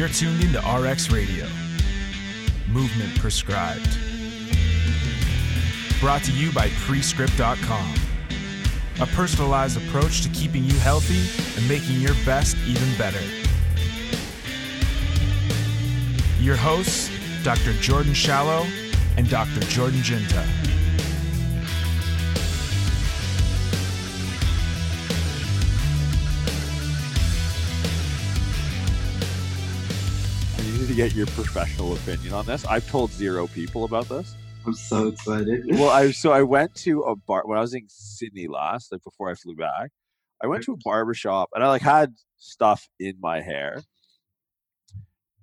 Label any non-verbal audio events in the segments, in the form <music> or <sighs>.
You're tuned into RX Radio. Movement prescribed. Brought to you by Prescript.com. A personalized approach to keeping you healthy and making your best even better. Your hosts, Dr. Jordan Shallow and Dr. Jordan Jiunta. Get your professional opinion on this. I've told zero people about this. I'm so excited. Well, I so I went to a bar when I was in Sydney last, like before I flew back. I went to a barber shop and I like had stuff in my hair.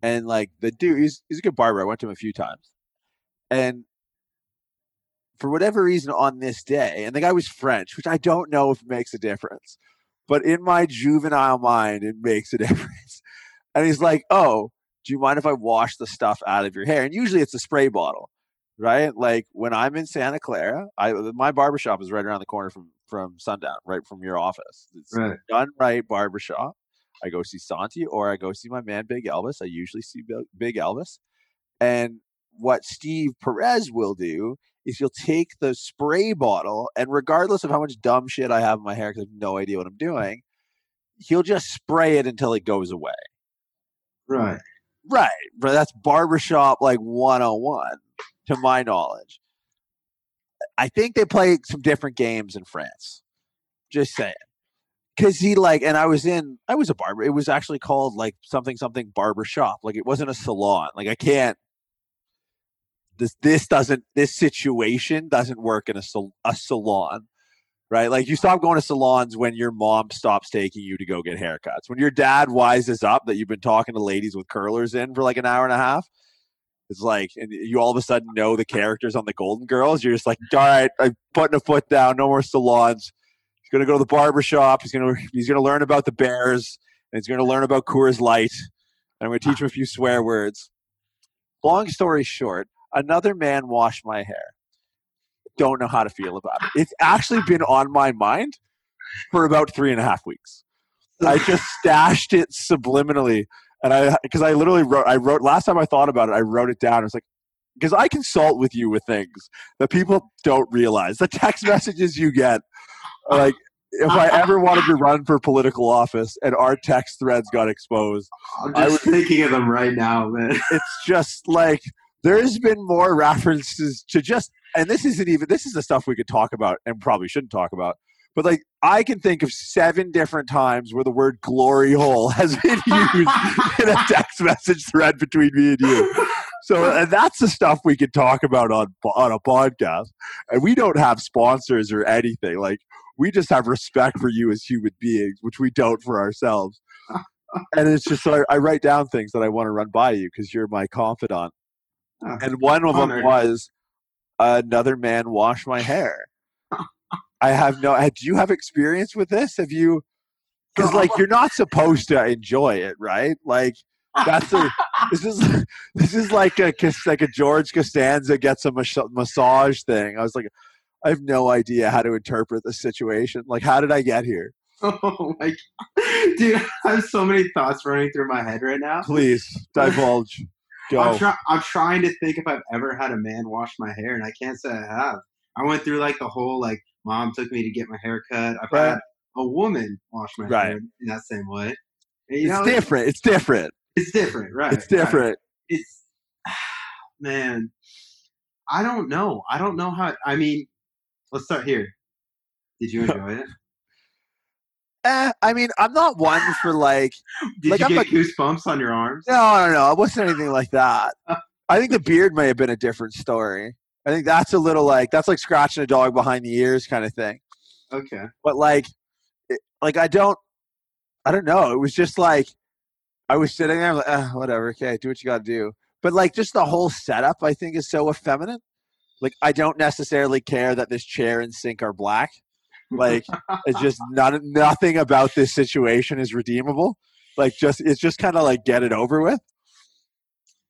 And like the dude, he's he's a good barber. I went to him a few times. And for whatever reason on this day, and the guy was French, which I don't know if makes a difference. But in my juvenile mind, it makes a <laughs> difference. And he's like, Oh, do you mind if I wash the stuff out of your hair? And usually it's a spray bottle right? Like when I'm in Santa Clara, I my barbershop is right around the corner from from Sundown, right from your office. It's Right. done right barbershop. I go see Santi or I go see my man Big Elvis. I usually see Big Elvis. And what Steve Perez will do is he'll take the spray bottle and regardless of how much dumb shit I have in my hair because I have no idea what I'm doing, he'll just spray it until it goes away. Right. Right. But that's barbershop like 101 to my knowledge. I think they play some different games in France. Just saying. Cause he like, and I was in, I was a barber. It was actually called like something, something barbershop. Like it wasn't a salon. Like I can't, this, this doesn't, this situation doesn't work in a, sal- a salon, right? Like you stop going to salons when your mom stops taking you to go get haircuts. When your dad wises up that you've been talking to ladies with curlers in for like an hour and a half, it's like, and you all of a sudden know the characters on the Golden Girls. You're just like, all right, I'm putting a foot down. No more salons. He's gonna go to the barber shop. He's gonna he's gonna learn about the Bears, and he's gonna learn about Coors Light. And I'm gonna teach him a few swear words. Long story short, another man washed my hair. Don't know how to feel about it. It's actually been on my mind for about three and a half weeks. I <laughs> just stashed it subliminally and I because I literally wrote I wrote last time I thought about it I wrote it down. I was like because I consult with you with things that people don't realize. The text messages you get, like if I ever wanted to run for political office and our text threads got exposed, I'm I just thinking of them right now, man. it's just like there's been more <laughs> references to just and this isn't even this is the stuff we could talk about and probably shouldn't talk about but like i can think of seven different times where the word glory hole <laughs> has been <laughs> used in a text message thread between me and you. So and that's the stuff we could talk about on on a podcast. And we don't have sponsors or anything. Like we just have respect for you as human beings which we don't for ourselves. And it's just I, I write down things that I want to run by you because you're my confidant. Oh, And one of them was another man wash my hair. <laughs> I have no. Do you have experience with this? Have you? Because like you're not supposed to enjoy it, right? Like that's a. <laughs> This is this is like a like a George Costanza gets a mas- massage thing. I was like, I have no idea how to interpret the situation. Like, how did I get here? <laughs> Oh my god. Dude, I have so many thoughts running through my head right now. Please divulge. Go. I'm, try- I'm trying to think if I've ever had a man wash my hair, and I can't say I have. I went through like the whole like mom took me to get my hair cut. I've Right. had a woman wash my Right. hair in that same way. And, it's know, different. It's different. It's different, right? It's right. different. It's <sighs> man. I don't know. I don't know how. I mean, let's start here. Did you <laughs> enjoy it? Eh, I mean, I'm not one for <laughs> like. Did Like, you I'm get like- goosebumps on your arms? No, no, no. It wasn't anything like that. <laughs> I think the beard may have been a different story. I think that's a little like that's like scratching a dog behind the ears kind of thing. Okay. But like, it, like I don't, I don't know. It was just like I was sitting there, like, eh, whatever. Okay, do what you got to do. But like, just the whole setup, I think, is so effeminate. Like, I don't necessarily care that this chair and sink are black. Like, it's just not nothing about this situation is redeemable. Like, just it's just kind of like get it over with.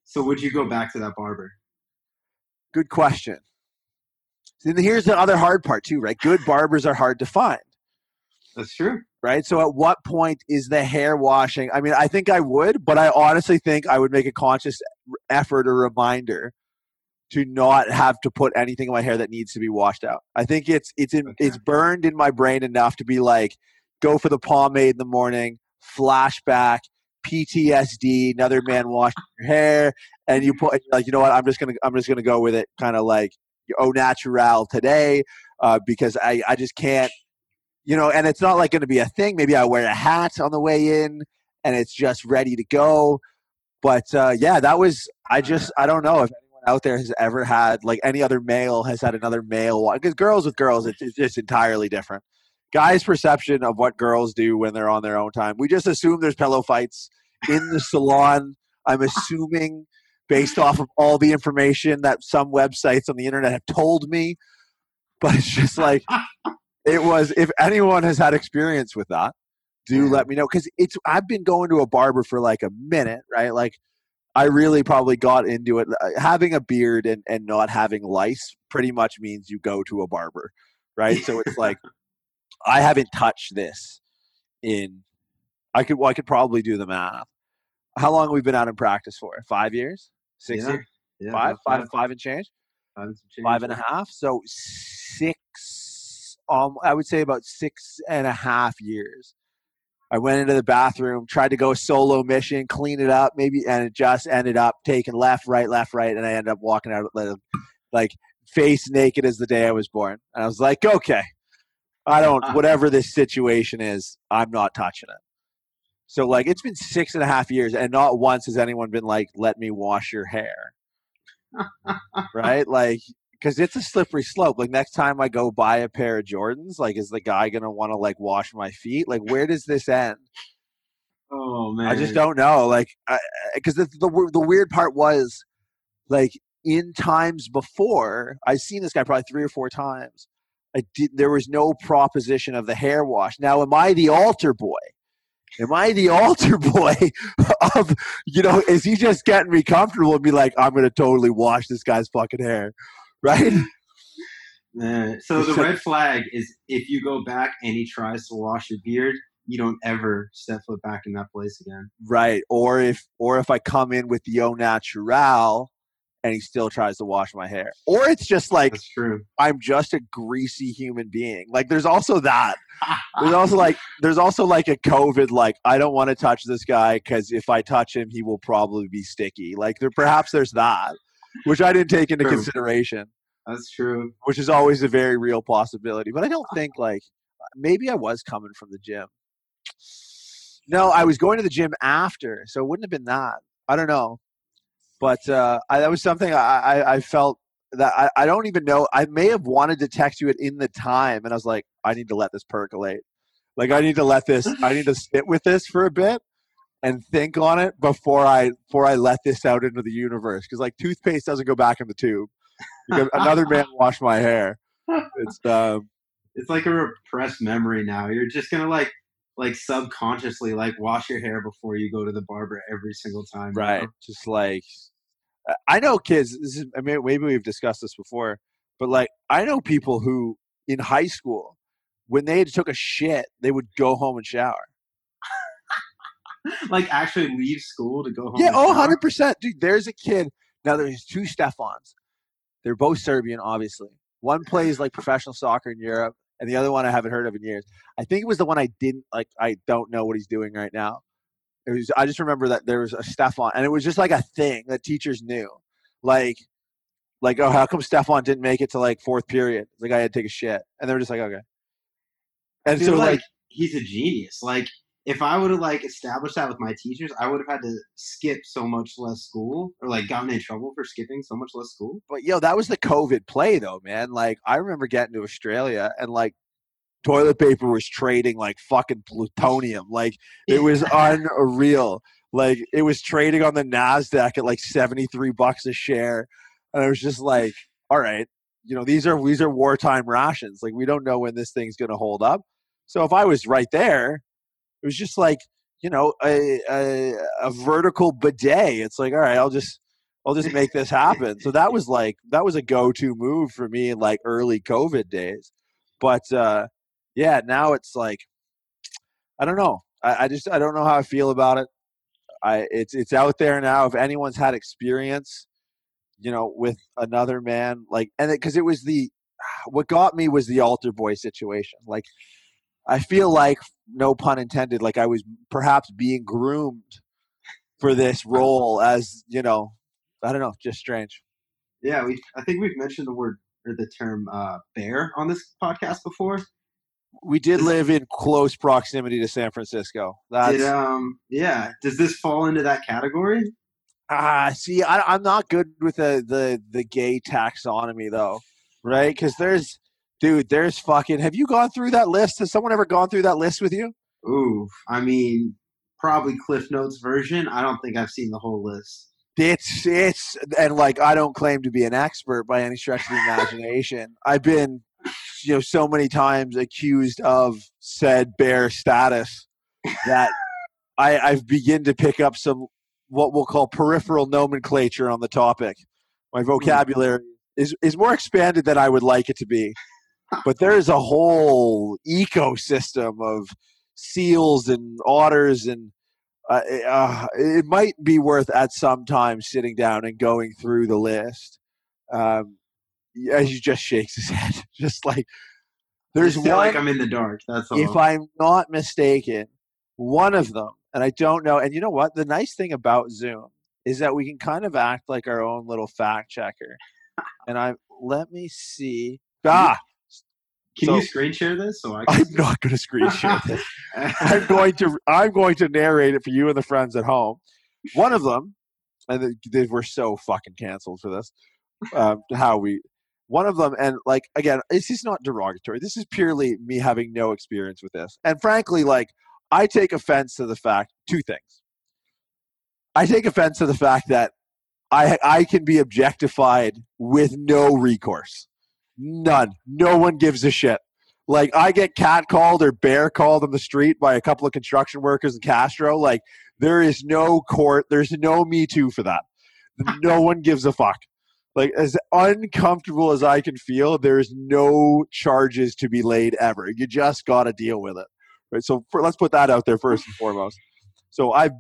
So would you go back to that barber? Good question. And here's the other hard part too, right? Good barbers are hard to find. That's true. right? So at what point is the hair washing? I mean, I think I would, but I honestly think I would make a conscious effort or reminder to not have to put anything in my hair that needs to be washed out. I think it's it's in, Okay. it's burned in my brain enough to be like go for the pomade in the morning, flashback, PTSD, another man <laughs> washing your hair, and you put like you know what? I'm just gonna I'm just gonna go with it, kind of like au natural today, uh, because I I just can't, you know. And it's not like going to be a thing. Maybe I wear a hat on the way in, and it's just ready to go. But uh, yeah, that was I just I don't know if out there has ever had like any other male has had another male because girls with girls it's, it's just entirely different. Guys' perception of what girls do when they're on their own time. We just assume there's pillow fights in the salon. I'm assuming based off of all the information that some websites on the internet have told me. But it's just like it was. If anyone has had experience with that, do let me know because it's. I've been going to a barber for like a minute, right? Like I really probably got into it. Uh, Having a beard and and not having lice pretty much means you go to a barber, right? So it's like <laughs> I haven't touched this in. I could. Well, I could probably do the math. How long have we been out in practice for? Five years? Six Yeah, years? Yeah, Five? about Five? Five and change? five and change, five and a half. So six, um, I would say about six and a half years. I went into the bathroom, tried to go solo mission, clean it up, maybe, and it just ended up taking left, right, left, right, and I ended up walking out like, like face naked as the day I was born. And I was like, okay, I don't, uh-huh. whatever this situation is, I'm not touching it. So like, it's been six and a half years, and not once has anyone been like, "Let me wash your hair." <laughs> right? Like, because it's a slippery slope. Like next time I go buy a pair of Jordans, like, is the guy gonna want to like wash my feet? Like, where does this end? Oh man, I just don't know. Like, because the, the the weird part was, like, in times before, I've seen this guy probably three or four times. I did. There was no proposition of the hair wash. Now, am I the altar boy? Am I the <laughs> altar boy of you know? Is he just getting me comfortable and be like, I'm gonna totally wash this guy's fucking hair, right? <laughs> Man. So the red flag is if you go back and he tries to wash your beard, you don't ever step foot back in that place again. Right. Or if or if I come in with the au natural and he still tries to wash my hair. Or it's just like That's true. I'm just a greasy human being. Like there's also that. <laughs> There's also like there's also like a COVID like I don't want to touch this guy cuz if I touch him he will probably be sticky. Like there perhaps there's that, which I didn't take into True. consideration, That's true. which is always a very real possibility. But I don't think like maybe I was coming from the gym. No, I was going to the gym after, so it wouldn't have been that. I don't know, but uh, I, that was something I, I, I felt that I, I don't even know. I may have wanted to text you it in the time, and I was like, I need to let this percolate. Like I need to let this. I need to <sighs> sit with this for a bit and think on it before I before I let this out into the universe. Because like toothpaste doesn't go back in the tube. Because another man <laughs> washed my hair. It's um, It's like a repressed memory now. You're just gonna like like subconsciously like wash your hair before you go to the barber every single time. right know? just like I- i know kids this is i mean maybe we've discussed this before but like i know people who in high school when they took a shit they would go home and shower <laughs> like actually leave school to go home. yeah oh 100% dude there's a kid now there's two stefans. They're both serbian obviously. One plays like professional soccer in europe and the other one i haven't heard of in years. I think it was the one i didn't like i don't know what he's doing right now. It was i just remember that there was a stefan and it was just like a thing that teachers knew. Like like oh how come stefan didn't make it to like fourth period? The guy had to take a shit and they were just like okay. And feel so like, like he's a genius. Like if I would have like established that with my teachers, I would have had to skip so much less school or like gotten in trouble for skipping so much less school. but yo, that was the COVID play though, man. Like I remember getting to Australia and like toilet paper was trading like fucking plutonium. Like it was <laughs> unreal. Like it was trading on the Nasdaq at like seventy three bucks a share, and I was just like, all right, you know these are these are wartime rations. Like we don't know when this thing's gonna hold up. So if I was right there, it was just like you know a a, a vertical bidet. It's like all right, I'll just I'll just make this happen. So that was like that was a go-to move for me in like early COVID days. But uh yeah, now it's like I don't know. I, I just I don't know how I feel about it. I it's it's out there now. If anyone's had experience, you know, with another man, like and because it, it was the <sighs> what got me was the altar boy situation. Like I feel like no pun intended, like I was perhaps being groomed for this role as you know, I don't know, just strange. Yeah, we. I think we've mentioned the word or the term uh, bear on this podcast before. We did live in close proximity to San Francisco. That's Did, um, yeah. Does this fall into that category? ah, see, I, I'm not good with the the the gay taxonomy though, right? Because there's, dude, there's fucking. Have you gone through that list? Has someone ever gone through that list with you? Ooh, I mean, probably Cliff Notes version. I don't think I've seen the whole list. It's it's and like I don't claim to be an expert by any stretch of the imagination. <laughs> I've been, you know, so many times accused of said bear status that <laughs> I I've begin to pick up some what we'll call peripheral nomenclature on the topic. My hmm. vocabulary is is more expanded than I would like it to be, but there is a whole ecosystem of seals and otters and uh, uh, it might be worth at some time sitting down and going through the list. Um, as he just shakes his <laughs> head, just like there's feel one. like I'm in the dark. That's all. if I'm not mistaken, one of them, and I don't know. And you know what? The nice thing about Zoom is that we can kind of act like our own little fact checker. <laughs> And I let me see. Ah, Can so- you screen share this so I can? I'm not going to screen share <laughs> this. I'm going to I'm going to narrate it for you and the friends at home. One of them, and they, were so fucking canceled for this. Um, how we, one of them, and like again, this is not derogatory. This is purely me having no experience with this, and frankly, like I take offense to the fact two things. I take offense to the fact that I I can be objectified with no recourse, none. No one gives a shit. Like I get cat called or bear called on the street by a couple of construction workers in Castro. Like there is no court, there's no Me Too for that. <laughs> No one gives a fuck. Like as uncomfortable as I can feel, there's no charges to be laid ever. You just got to deal with it. Right. So for, let's put that out there first and foremost. So I've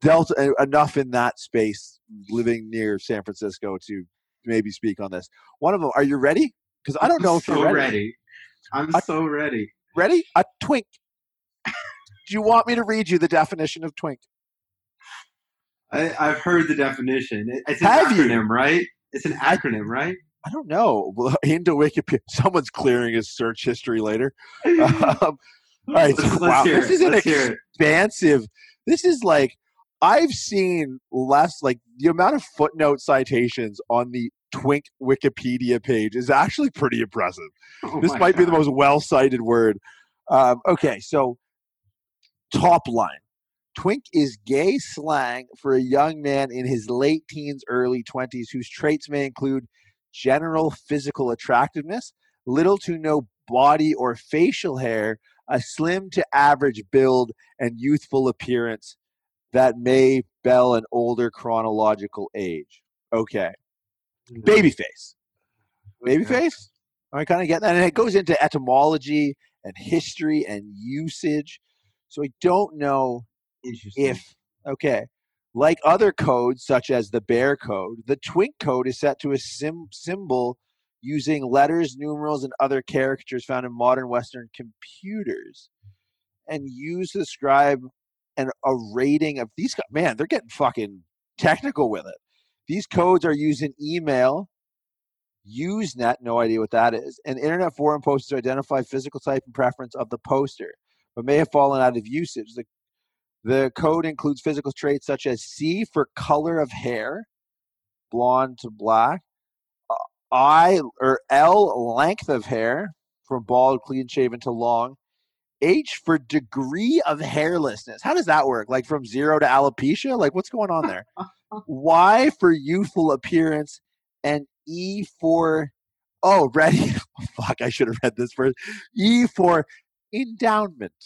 dealt e- enough in that space, living near San Francisco, to maybe speak on this. One of them. Are you ready? Because I don't know if so you're ready. ready. I'm I- so ready. Ready? A twink. Do you want me to read you the definition of twink? I, I've heard the definition. It- It's an Have you? acronym, right? It's an acronym, right? I don't know. Well, <laughs> Into Wikipedia, <laughs> someone's clearing his search history later. <laughs> Um, all right, let's, so, let's wow, this is an Let's expansive. This is like I've seen less like the amount of footnote citations on the Twink Wikipedia page is actually pretty impressive. <laughs> Oh this might be the most well cited word. Um, okay, so top line. Twink is gay slang for a young man in his late teens, early 20s whose traits may include general physical attractiveness, little to no body or facial hair, a slim to average build, and youthful appearance that may bell an older chronological age. Okay. Babyface. Babyface? I kind of get that. And it goes into etymology and history and usage. So I don't know if, okay, like other codes such as the bear code, the twink code is set to a sim- symbol using letters, numerals, and other characters found in modern Western computers and used to describe an, a rating of these guys. Man, they're getting fucking technical with it. These codes are used in email, Usenet, no idea what that is, and internet forum posters to identify physical type and preference of the poster, but may have fallen out of usage. The, the code includes physical traits such as C for color of hair, blonde to black, uh, I or L length of hair, from bald, clean shaven to long, H for degree of hairlessness. How does that work? Like from zero to alopecia? Like what's going on there? <laughs> Y for youthful appearance, and E for oh, <laughs> ready? Fuck, I should have read this first. E for endowment. <laughs>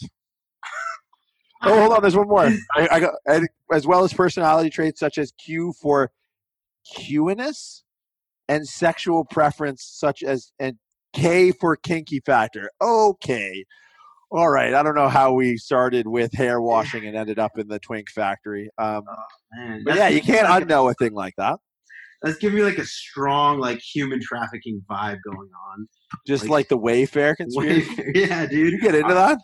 Oh, hold on. There's one more. I, I got and as well as personality traits such as Q for Qiness and sexual preference such as and K for kinky factor. Okay. All right. I don't know how we started with hair washing and ended up in the twink factory. Um, Man, but yeah, you can't like unknow a thing like that. That's giving me like a strong like human trafficking vibe going on. Just Like- like, the Wayfair conspiracy. <laughs> yeah, dude. You get into that?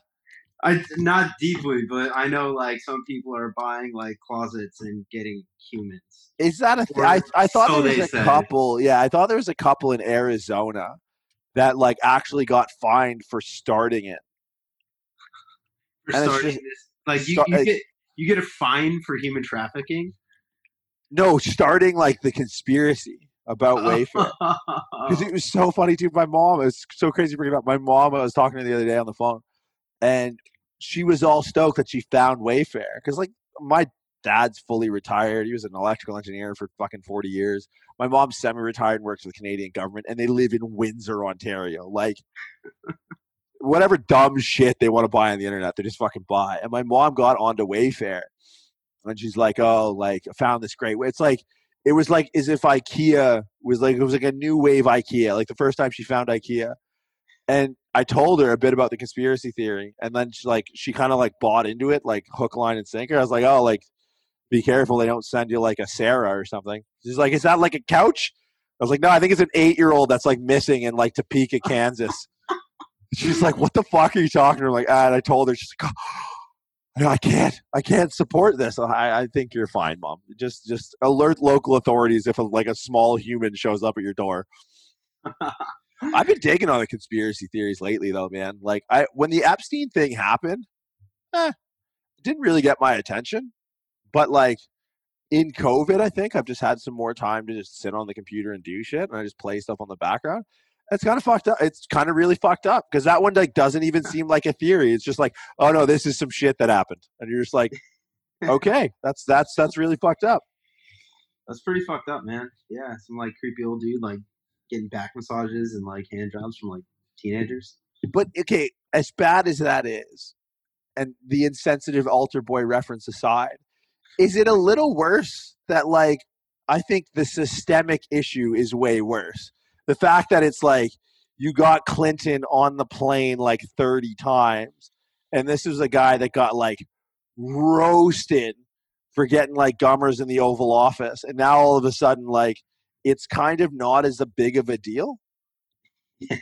I not deeply, but I know like some people are buying like closets and getting humans. Is that a? Th- Or I I thought so there was a couple. Yeah, I thought there was a couple in Arizona that like actually got fined for starting it. For And starting just- this, like you, you get you get a fine for human trafficking. No, starting like the conspiracy about oh. Wayfair. because it <laughs> was so funny too. My mom, it was so crazy bringing up. My mom, I was talking to the other day on the phone, and she was all stoked that she found Wayfair because like my dad's fully retired. He was an electrical engineer for fucking forty years. My mom's semi-retired and works for the Canadian government, and they live in Windsor, Ontario. Like. Whatever dumb shit they want to buy on the internet, they just fucking buy. And my mom got onto Wayfair, and she's like, "Oh, like I found this great way." It's like it was like as if IKEA was like it was like a new wave IKEA. Like the first time she found IKEA, and I told her a bit about the conspiracy theory, and then she like she kind of like bought into it, like hook, line, and sinker. I was like, oh, like be careful they don't send you like a Sarah or something. She's like, is that like a couch? I was like, no, I think it's an eight year old that's like missing in like Topeka, Kansas. She's like, what the fuck are you talking to? her? like, ah, and I told her, she's like, oh, no, I can't, I can't support this. I, I think you're fine, mom. Just, just alert local authorities if a, like a small human shows up at your door. <laughs> I've been digging on the conspiracy theories lately, though, man. Like, I when the Epstein thing happened, eh, didn't really get my attention. But like in COVID, I think I've just had some more time to just sit on the computer and do shit, and I just play stuff on the background. It's kind of fucked up. It's kind of really fucked up because that one like doesn't even <laughs> seem like a theory. It's just like, oh no, this is some shit that happened, and you're just like, <laughs> okay, that's that's that's really fucked up. That's pretty fucked up, man. Yeah, some like creepy old dude like getting back massages and like hand jobs from like teenagers. But okay, as bad as that is, and the insensitive altar boy reference aside, is it a little worse that like I think the systemic issue is way worse. The fact that it's like you got Clinton on the plane like 30 times, and this is a guy that got like roasted for getting like gummers in the Oval Office, and now all of a sudden like it's kind of not as a big of a deal. Yeah.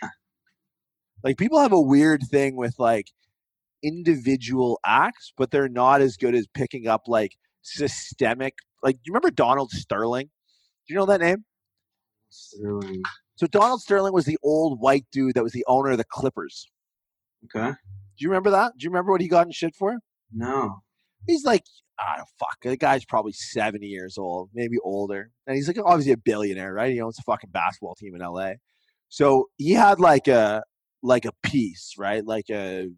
Like people have a weird thing with like individual acts, but they're not as good as picking up like systemic. Like, do you remember Donald Sterling? Do you know that name? Sterling. So Donald Sterling was the old white dude that was the owner of the Clippers. Okay. Do you remember that? Do you remember what he got in shit for? No. He's like, ah, fuck. The guy's probably 70 years old, maybe older. And he's like obviously a billionaire, right? He owns a fucking basketball team in LA. So he had like a like a piece, right? Like a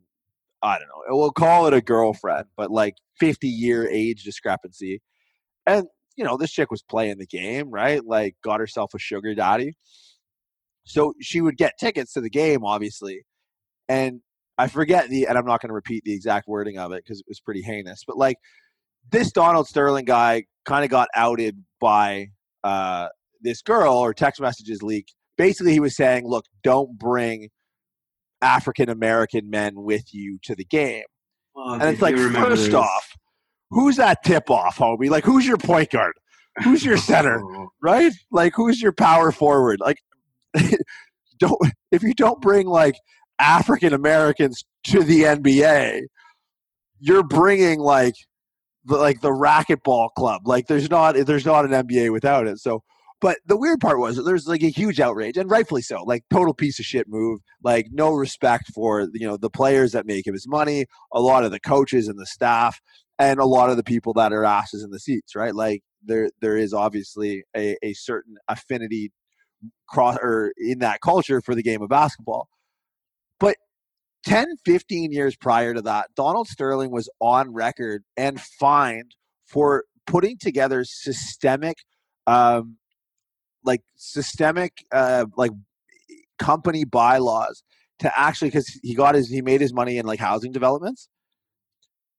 I don't know. We'll call it a girlfriend, but like 50 year age discrepancy. And you know, this chick was playing the game, right? Like got herself a sugar daddy. So she would get tickets to the game, obviously. And I forget the, and I'm not going to repeat the exact wording of it because it was pretty heinous. But like this Donald Sterling guy kind of got outed by uh, this girl or text messages leaked. Basically, he was saying, look, don't bring African American men with you to the game. Well, And it's like, first off, who's that tip off, homie? Like, who's your point guard? Who's your center? Oh, <laughs> right? Like who's your power forward? Like <laughs> don't if you don't bring like African Americans to the NBA, you're bringing like the like the racquetball club. Like there's not there's not an NBA without it. So but the weird part was there's like a huge outrage and rightfully so. Like total piece of shit move. Like no respect for you know the players that make him his money, a lot of the coaches and the staff and a lot of the people that are asses in the seats, right? Like there there is obviously a, a certain affinity cross or in that culture for the game of basketball. But 10, 15 years prior to that, Donald Sterling was on record and fined for putting together systemic um like systemic uh like company bylaws to actually because he got his he made his money in like housing developments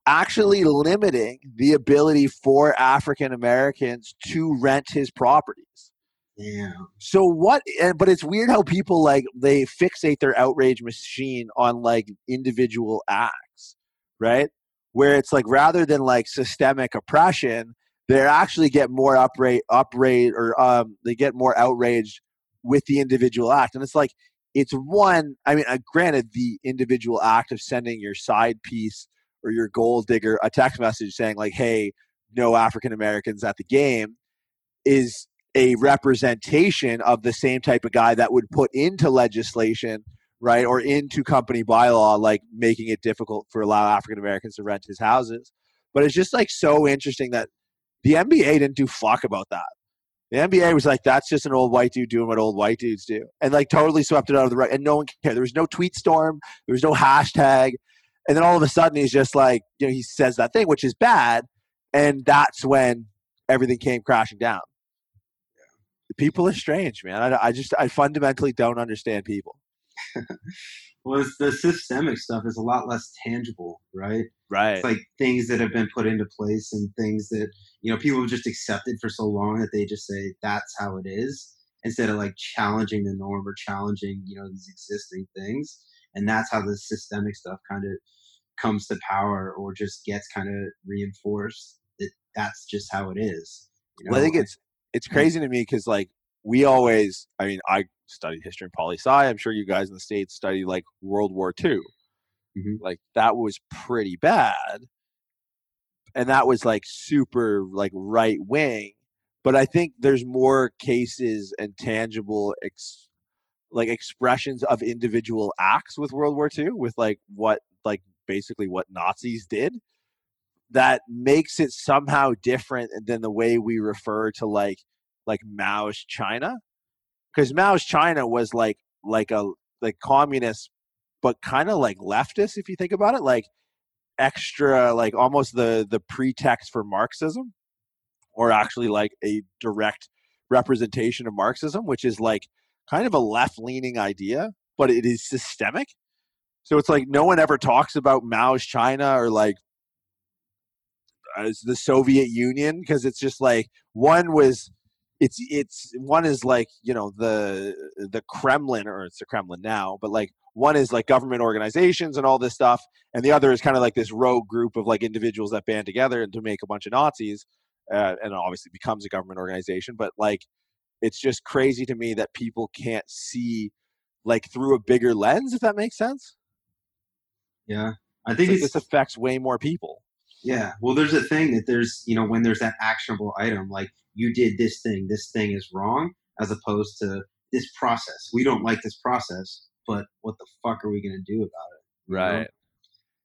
actually limiting the ability for African Americans to rent his properties. Damn. So what? And, but it's weird how people like they fixate their outrage machine on like individual acts, right? Where it's like rather than like systemic oppression, they actually get more uprate, uprate, or um, they get more outraged with the individual act. And it's like it's one. I mean, uh, granted, the individual act of sending your side piece or your gold digger a text message saying like, "Hey, no African Americans at the game," is a representation of the same type of guy that would put into legislation right or into company bylaw like making it difficult for allow african americans to rent his houses. But it's just like so interesting that the nba didn't do fuck about that. The nba was like that's just an old white dude doing what old white dudes do and like totally swept it out of the right and no one cared. There was no tweet storm there was no hashtag. And then all of a sudden he's just like you know he says that thing which is bad and that's when everything came crashing down people are strange, man. I, I just I fundamentally don't understand people. <laughs> well, the systemic stuff is a lot less tangible, right? Right. It's like things that have been put into place and things that you know people have just accepted for so long that they just say that's how it is instead of like challenging the norm or challenging you know these existing things. And that's how the systemic stuff kind of comes to power or just gets kind of reinforced that that's just how it is. You know? Well, I think it's it's crazy to me because like we always i mean i studied history and poli sci i'm sure you guys in the states study like world war ii mm-hmm. like that was pretty bad and that was like super like right wing but i think there's more cases and tangible ex- like expressions of individual acts with world war ii with like what like basically what nazis did that makes it somehow different than the way we refer to like like Mao's China? Because Mao's China was like like a like communist but kind of like leftist if you think about it like extra like almost the the pretext for Marxism or actually like a direct representation of Marxism which is like kind of a left leaning idea but it is systemic. So it's like no one ever talks about Mao's China or like as the Soviet Union because it's just like one was it's it's one is like you know the the Kremlin or it's the Kremlin now, but like one is like government organizations and all this stuff, and the other is kind of like this rogue group of like individuals that band together and to make a bunch of Nazis, uh, and obviously becomes a government organization. But like, it's just crazy to me that people can't see like through a bigger lens, if that makes sense. Yeah, I think like this affects way more people. Yeah. Well, there's a thing that there's, you know, when there's that actionable item, like you did this thing, this thing is wrong, as opposed to this process. We don't like this process, but what the fuck are we going to do about it? Right. Know?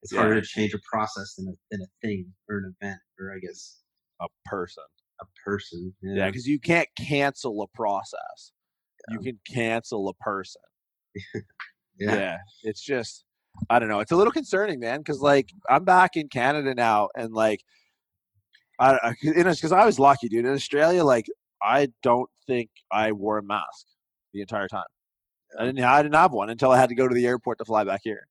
It's yeah. harder to change a process than a, than a thing or an event or I guess a person. A person. Yeah, because yeah, you can't cancel a process. Yeah. You can cancel a person. <laughs> yeah. yeah. It's just I don't know. It's a little concerning, man, because like I'm back in Canada now, and like I, you know, because I was lucky, dude. In Australia, like I don't think I wore a mask the entire time. I didn't. I didn't have one until I had to go to the airport to fly back here.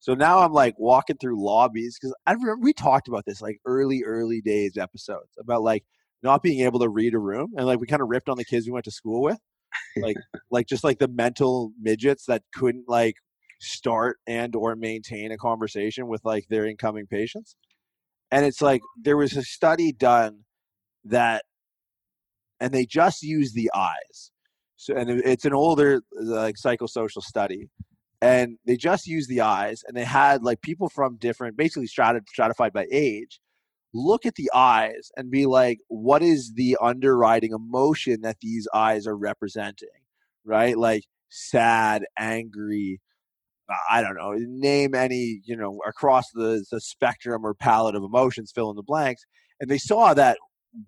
So now I'm like walking through lobbies because I remember we talked about this like early, early days episodes about like not being able to read a room, and like we kind of ripped on the kids we went to school with, like <laughs> like just like the mental midgets that couldn't like start and or maintain a conversation with like their incoming patients. And it's like there was a study done that and they just use the eyes. So and it's an older like psychosocial study and they just used the eyes and they had like people from different basically stratified by age look at the eyes and be like what is the underwriting emotion that these eyes are representing? Right? Like sad angry I don't know, name any, you know, across the, the spectrum or palette of emotions, fill in the blanks. And they saw that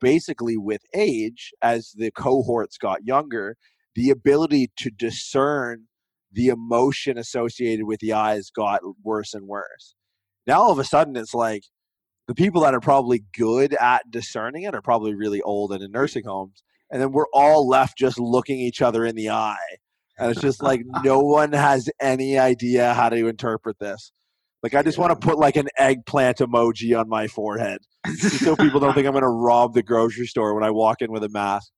basically with age, as the cohorts got younger, the ability to discern the emotion associated with the eyes got worse and worse. Now all of a sudden it's like the people that are probably good at discerning it are probably really old and in nursing homes. And then we're all left just looking each other in the eye and it's just like no one has any idea how to interpret this. Like I just want to put like an eggplant emoji on my forehead, so people don't think I'm going to rob the grocery store when I walk in with a mask.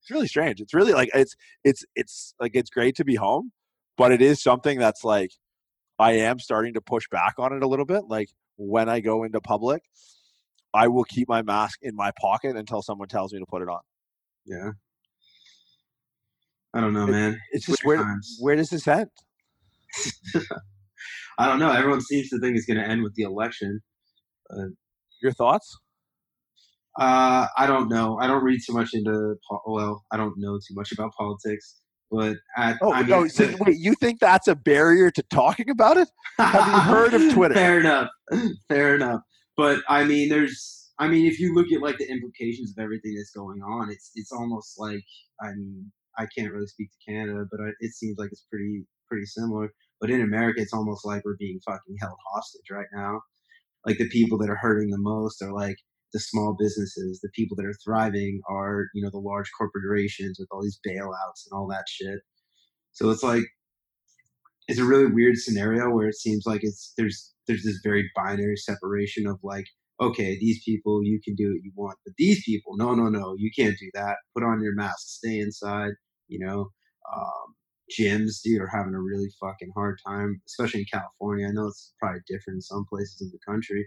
It's really strange. It's really like it's it's it's like it's great to be home, but it is something that's like I am starting to push back on it a little bit. Like when I go into public, I will keep my mask in my pocket until someone tells me to put it on. Yeah. I don't know, man. It's just where times. where does this end? <laughs> I don't know. Everyone seems to think it's going to end with the election. Your thoughts? Uh, I don't know. I don't read too much into well, I don't know too much about politics. But at, Oh I mean, no! So, <laughs> wait, you think that's a barrier to talking about it? have you heard of Twitter? Fair enough. <laughs> Fair enough. But I mean, there's. I mean, if you look at like the implications of everything that's going on, it's it's almost like I mean, I can't really speak to Canada, but I, it seems like it's pretty pretty similar. But in America, it's almost like we're being fucking held hostage right now. Like the people that are hurting the most are like the small businesses. The people that are thriving are you know the large corporations with all these bailouts and all that shit. So it's like it's a really weird scenario where it seems like it's there's there's this very binary separation of like okay these people you can do what you want but these people no no no you can't do that put on your mask stay inside you know um, gyms dude are having a really fucking hard time especially in california. I know it's probably different in some places of the country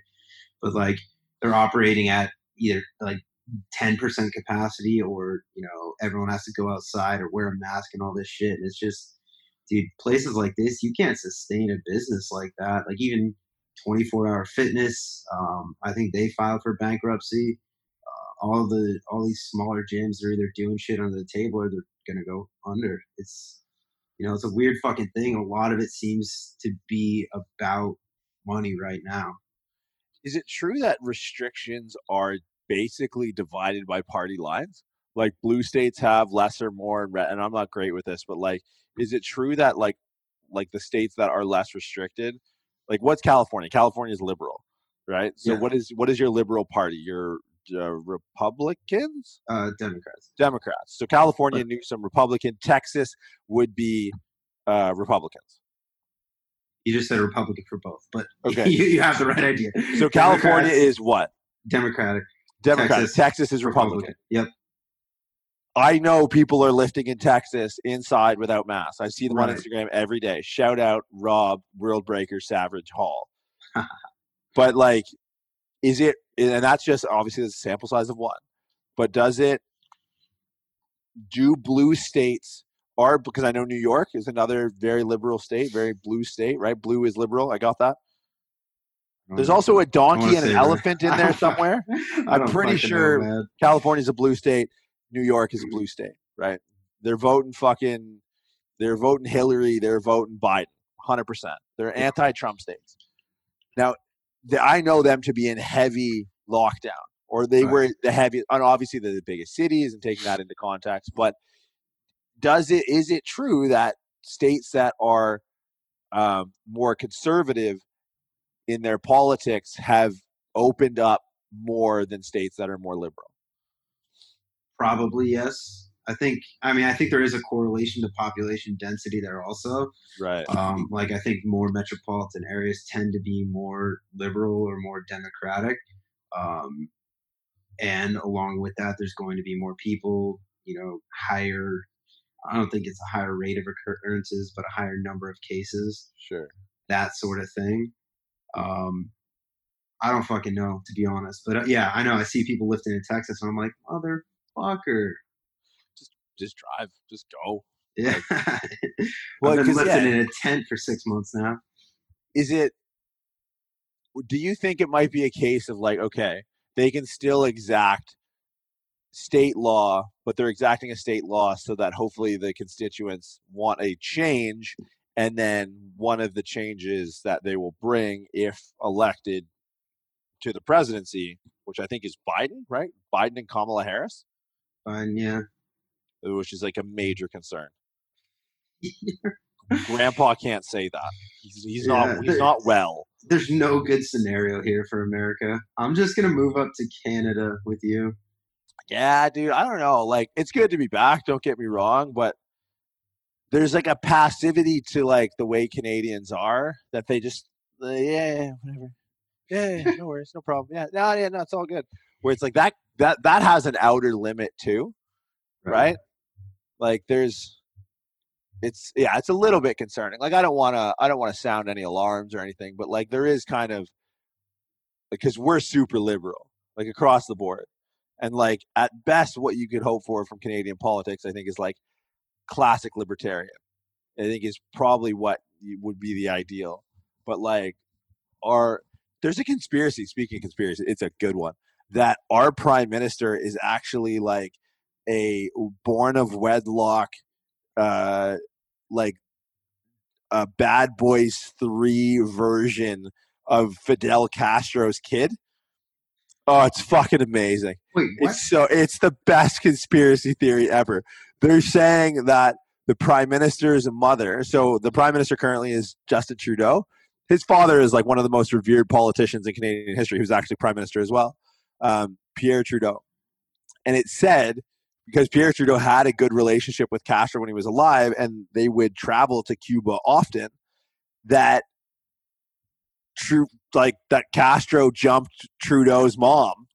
but like they're operating at either like 10% capacity or you know everyone has to go outside or wear a mask and all this shit and it's just dude places like this you can't sustain a business like that like even 24 hour fitness um, i think they filed for bankruptcy uh, all the all these smaller gyms are either doing shit under the table or they're gonna go under it's you know it's a weird fucking thing a lot of it seems to be about money right now Is it true that restrictions are basically divided by party lines? Like blue states have less or more, and red. And I'm not great with this, but like, is it true that like, like the states that are less restricted, like what's California? California is liberal, right? So Yeah. what is what is your liberal party? Your uh, Republicans, uh democrats Democrats. So California, Newsom, Republican. Texas would be uh, Republicans. you just said republican for both but <laughs> Okay. you, you have the right idea So California is what? democratic Democratic. Texas, Texas is Republican. yep I know people are lifting in Texas inside without masks. I see them on Instagram every day. Shout out Rob, World Breaker, Savage Hall. <laughs> but like, is it? And that's just obviously the sample size of one. But does it? Do blue states are because I know New York is another very liberal state, very blue state, right? Blue is liberal. I got that. There's also a donkey and an elephant in <laughs> there somewhere. I'm pretty know, sure-. California's a blue state. New York is a blue state, right? They're voting fucking. They're voting Hillary. They're voting Biden. Hundred percent. They're anti-Trump states. Now, the, I know them to be in heavy lockdown, or they were the heaviest. And obviously, they're the biggest cities, and taking that into context. But does it? Is it true that states that are um, more conservative in their politics have opened up more than states that are more liberal? Probably yes. I think. I mean, I think there is a correlation to population density there also. Right. Um, like I think more metropolitan areas tend to be more liberal or more democratic, um, and along with that, there's going to be more people. You know, higher. I don't think it's a higher rate of occurrences, but a higher number of cases. Sure. that sort of thing. Um, I don't fucking know to be honest, but uh, yeah, I know I see people lifting in Texas, and I'm like, motherfucker. Just drive. Just go. Yeah, <laughs> Well, I've been lifting yeah. in a tent for six months now. Is it? Do you think it might be a case of like, okay, they can still exact state law, but they're exacting a state law so that hopefully the constituents want a change, and then one of the changes that they will bring if elected to the presidency, which I think is Biden, right? Biden and Kamala Harris, Fine, yeah. Which is like a major concern. <laughs> Grandpa can't say that. He's, he's Yeah, not. He's not well. There's no good scenario here for America. I'm just gonna move up to Canada with you. Yeah, dude. I don't know. Like, it's good to be back. Don't get me wrong, but there's like a passivity to like the way Canadians are that they just, uh, yeah, yeah, whatever. Yeah, yeah, no worries, no problem. Yeah, no, yeah, no, it's all good. Where it's like that, that, that has an outer limit too. right? Like there's it's yeah, it's a little bit concerning. Like I don't want to I don't want to sound any alarms or anything, but like there is kind of because we're super liberal, like across the board. And like at best what you could hope for from Canadian politics I think is like classic libertarian. I think is probably what would be the ideal. But like our there's a conspiracy, speaking of conspiracy, it's a good one, that our prime minister is actually like a born of wedlock uh like a bad boys 3 version of Fidel Castro's kid. Oh, it's fucking amazing. Wait. It's so it's the best conspiracy theory ever. They're saying that the prime minister's mother, so the prime minister currently is Justin Trudeau. His father is like one of the most revered politicians in Canadian history, who's actually prime minister as well, um, Pierre Trudeau. And it said because Pierre Trudeau had a good relationship with Castro when he was alive, and they would travel to Cuba often. That true, like that Castro jumped Trudeau's mom,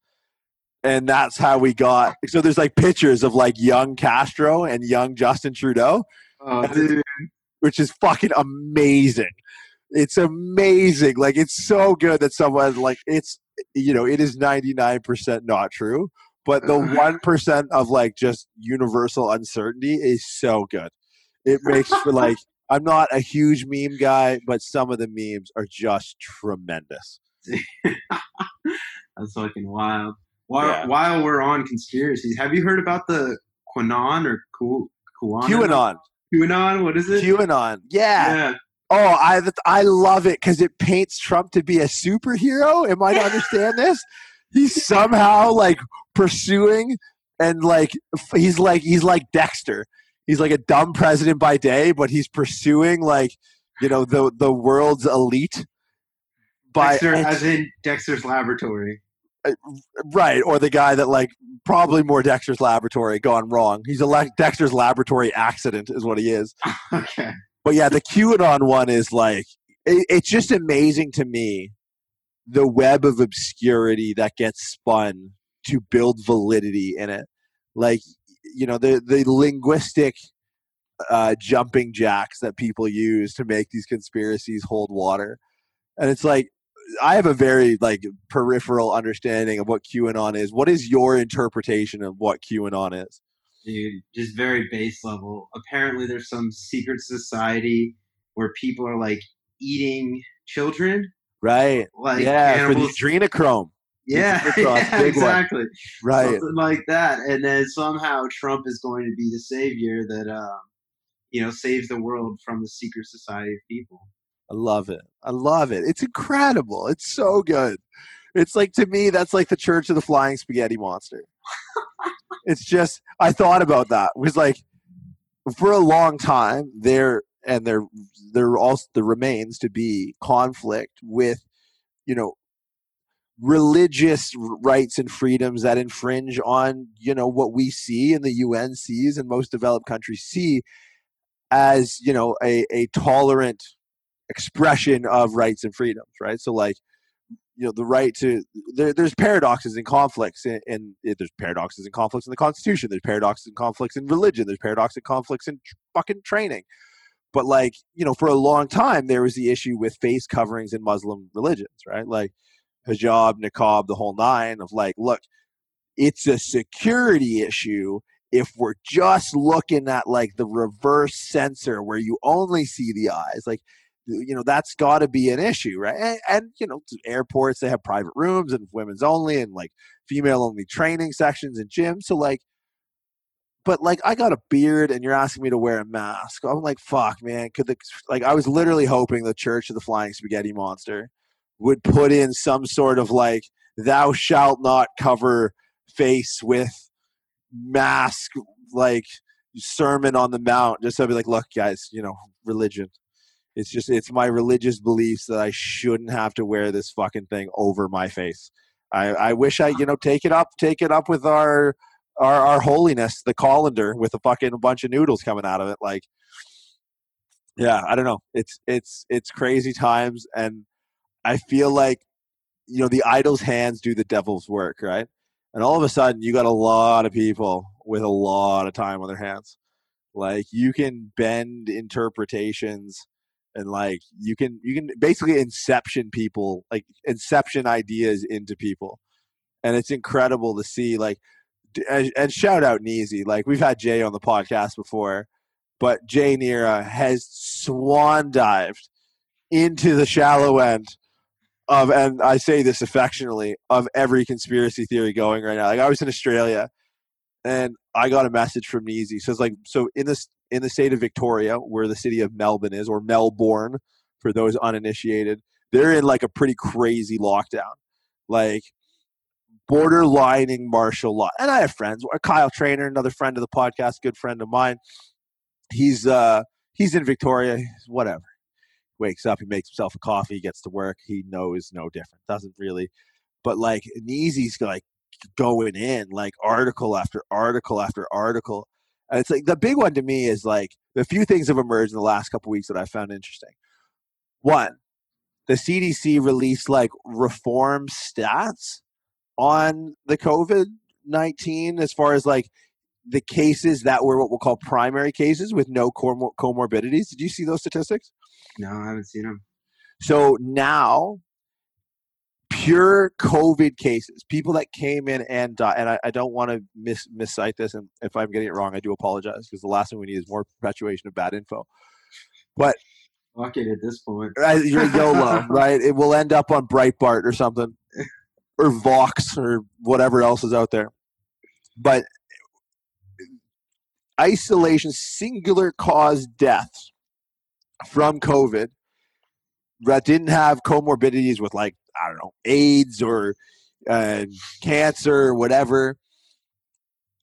and that's how we got. So there's like pictures of like young Castro and young Justin Trudeau, Oh, which is fucking amazing. It's amazing. Like it's so good that someone like it's you know it is 99% not true, but the <laughs> one percent of like just universal uncertainty is so good. It makes for <laughs> like I'm not a huge meme guy, but some of the memes are just tremendous. That's fucking wild. While, Yeah. while we're on conspiracies, have you heard about the QAnon or Q, QAnon? QAnon, QAnon, what is it? QAnon, yeah. yeah. Oh, I I love it because it paints Trump to be a superhero. Am I to understand this? He's somehow like pursuing and like he's like he's like Dexter. He's like a dumb president by day, but he's pursuing like you know the the world's elite. By Dexter, as in Dexter's Laboratory. Uh, right, or the guy that like probably more Dexter's laboratory gone wrong. He's a le- Dexter's laboratory accident is what he is. <laughs> okay. But yeah, the QAnon one is like it, it's just amazing to me the web of obscurity that gets spun to build validity in it. Like you know the the linguistic uh, jumping jacks that people use to make these conspiracies hold water, and it's like I have a very like peripheral understanding of what QAnon is. What is your interpretation of what QAnon is? Dude, just very base level. Apparently, there's some secret society where people are like eating children, Right? like yeah, for the adrenochrome. yeah, <laughs> yeah, big one. exactly. Right. Something like that, and then somehow Trump is going to be the savior that, um, you know, saves the world from the secret society of people. I love it. I love it. It's incredible. It's so good. It's like to me, that's like the Church of the Flying Spaghetti Monster. it's just I thought about that. It was like for a long time there and there there also remains to be conflict with, you know, religious rights and freedoms that infringe on, you know, what we see and the UN sees and most developed countries see as, you know, a, a tolerant expression of rights and freedoms, right? So like you know the right to there, there's paradoxes and conflicts and, and eh, there's paradoxes and conflicts in the constitution there's paradoxes and conflicts in religion there's paradoxes and conflicts in tr- fucking training but like you know for a long time there was the issue with face coverings in muslim religions right? Like hijab niqab the whole nine of like look it's a security issue if we're just looking at like the reverse sensor where you only see the eyes like you know that's got to be an issue right? And, and you know airports they have private rooms and women's only and like female only training sections and gyms so like but like i got a beard and you're asking me to wear a mask. I'm like fuck man could the like i was literally hoping the church of the flying spaghetti monster would put in some sort of like thou shalt not cover face with mask like sermon on the mount just to be like look guys you know religion. It's just it's my religious beliefs that I shouldn't have to wear this fucking thing over my face. I, I wish I you know take it up take it up with our our our holiness the colander with a fucking bunch of noodles coming out of it like yeah I don't know it's it's it's crazy times and I feel like you know the idol's hands do the devil's work right and all of a sudden you got a lot of people with a lot of time on their hands. Like you can bend interpretations and like you can you can basically inception people, like inception ideas into people. And it's incredible to see like and, and shout out Neezy. Like we've had Jay on the podcast before, but Jay Nira has swan dived into the shallow end of and I say this affectionately of every conspiracy theory going right now. Like I was in Australia and I got a message from Neezy. So it's like so in this in the state of Victoria, where the city of Melbourne is, or Melbourne for those uninitiated, they're in like a pretty crazy lockdown. Like borderlining martial law. And I have friends. Kyle Trainer, another friend of the podcast, good friend of mine. He's uh he's in Victoria, whatever wakes up, he makes himself a coffee, gets to work, he knows no different. Doesn't really, but like Neezy's like going in like article after article after article. And it's like the big one to me is like the few things have emerged in the last couple weeks that I found interesting. One, the CDC released like reform stats on the COVID 19 as far as like the cases that were what we'll call primary cases with no comor- comorbidities. Did you see those statistics? No, I haven't seen them. So now, pure COVID cases, people that came in and died, and I, I don't want to miss miscite this, and if I'm getting it wrong, I do apologize because the last thing we need is more perpetuation of bad info. But Fuck it at this point. right, you're YOLO, <laughs> right? It will end up on Breitbart or something, or Vox or whatever else is out there. But isolation, singular cause deaths from COVID that didn't have comorbidities with like I don't know AIDS or uh, cancer or whatever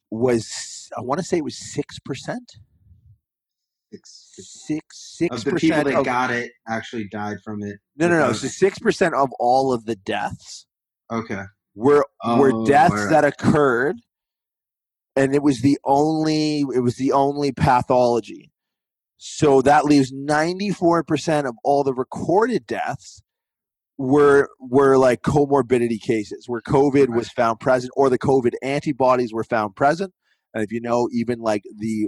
was I want to say it was six percent, Six, six six of the people that Of, got it actually died from it. no, no, no. So six percent of all of the deaths Okay. were were Oh, deaths alright. that occurred, and it was the only it was the only pathology. So that leaves ninety four percent of all the recorded deaths were were like comorbidity cases where COVID was found present or the COVID antibodies were found present. And if you know, even like the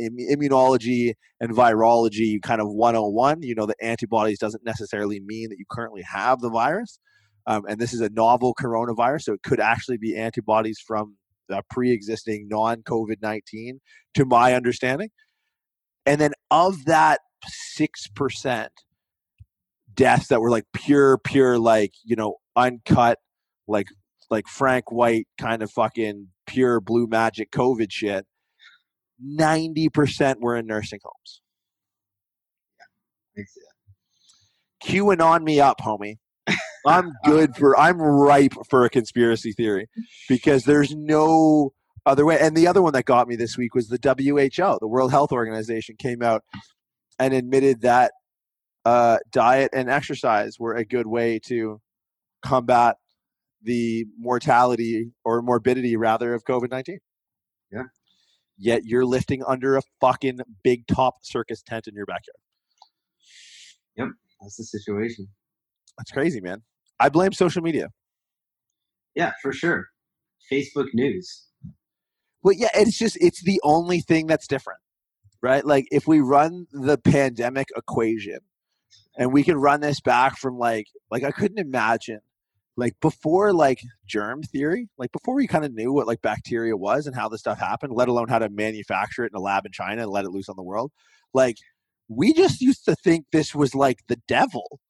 immunology and virology kind of 101, you know, the antibodies doesn't necessarily mean that you currently have the virus. Um, and this is a novel coronavirus, so it could actually be antibodies from a pre-existing non-COVID nineteen, to my understanding. And then of that six percent deaths that were like pure, pure, like you know, uncut, like like Frank White kind of fucking pure blue magic COVID shit. Ninety percent were in nursing homes. It- QAnon me up, homie. I'm good for I'm ripe for a conspiracy theory because there's no other way. And the other one that got me this week was the WHO, the World Health Organization, came out and admitted that uh, diet and exercise were a good way to combat the mortality or morbidity rather of COVID nineteen. Yeah. Yet you're lifting under a fucking big top circus tent in your backyard. Yep, that's the situation. That's crazy, man. I blame social media. Yeah, for sure. Facebook news. Well, yeah, it's just it's the only thing that's different, right? Like if we run the pandemic equation, and we can run this back from like like I couldn't imagine like before like germ theory, like before we kind of knew what like bacteria was and how this stuff happened, let alone how to manufacture it in a lab in China and let it loose on the world. Like we just used to think this was like the devil.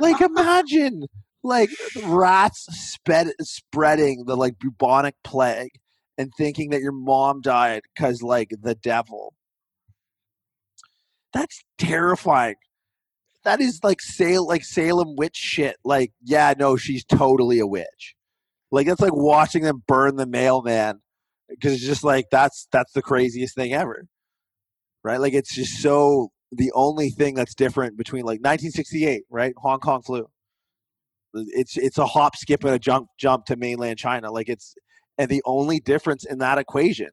Like imagine like rats sped, spreading the like bubonic plague and thinking that your mom died because like the devil. That's terrifying. That is like Salem, like Salem witch shit. Like, yeah, no, she's totally a witch. Like that's like watching them burn the mailman because it's just like that's that's the craziest thing ever, right? Like it's just so the only thing that's different between like 1968, right? Hong Kong flu. It's it's a hop, skip, and a jump jump to mainland China. Like it's and the only difference in that equation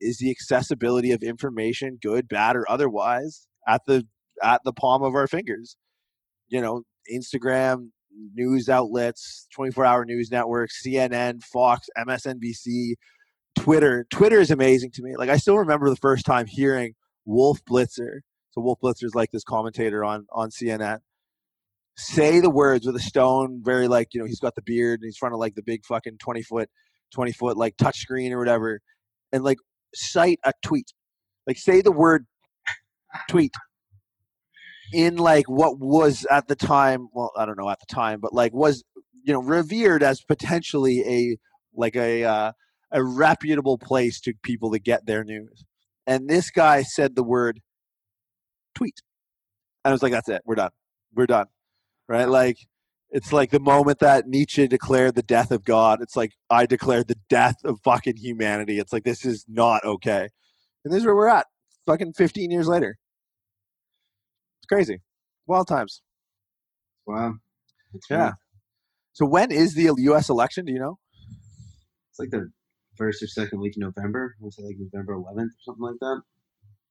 is the accessibility of information, good, bad, or otherwise, at the at the palm of our fingers. You know, Instagram, news outlets, 24 hour news networks, CNN, Fox, MSNBC, Twitter. Twitter is amazing to me. Like I still remember the first time hearing Wolf Blitzer. So Wolf Blitzer is like this commentator on on CNN. Say the words with a stone, very like you know he's got the beard and he's front of like the big fucking twenty foot, twenty foot like touch screen or whatever, and like cite a tweet, like say the word tweet in like what was at the time well i don't know at the time but like was you know revered as potentially a like a uh, a reputable place to people to get their news and this guy said the word tweet. And i was like that's it. We're done. We're done. Right? Like it's like the moment that nietzsche declared the death of god it's like i declared the death of fucking humanity. It's like this is not okay. And this is where we're at fucking 15 years later. It's crazy. Wild times. Wow. That's yeah. so when is the us election? Do you know? It's like the first or second week of November. I want to say like November 11th or something like that.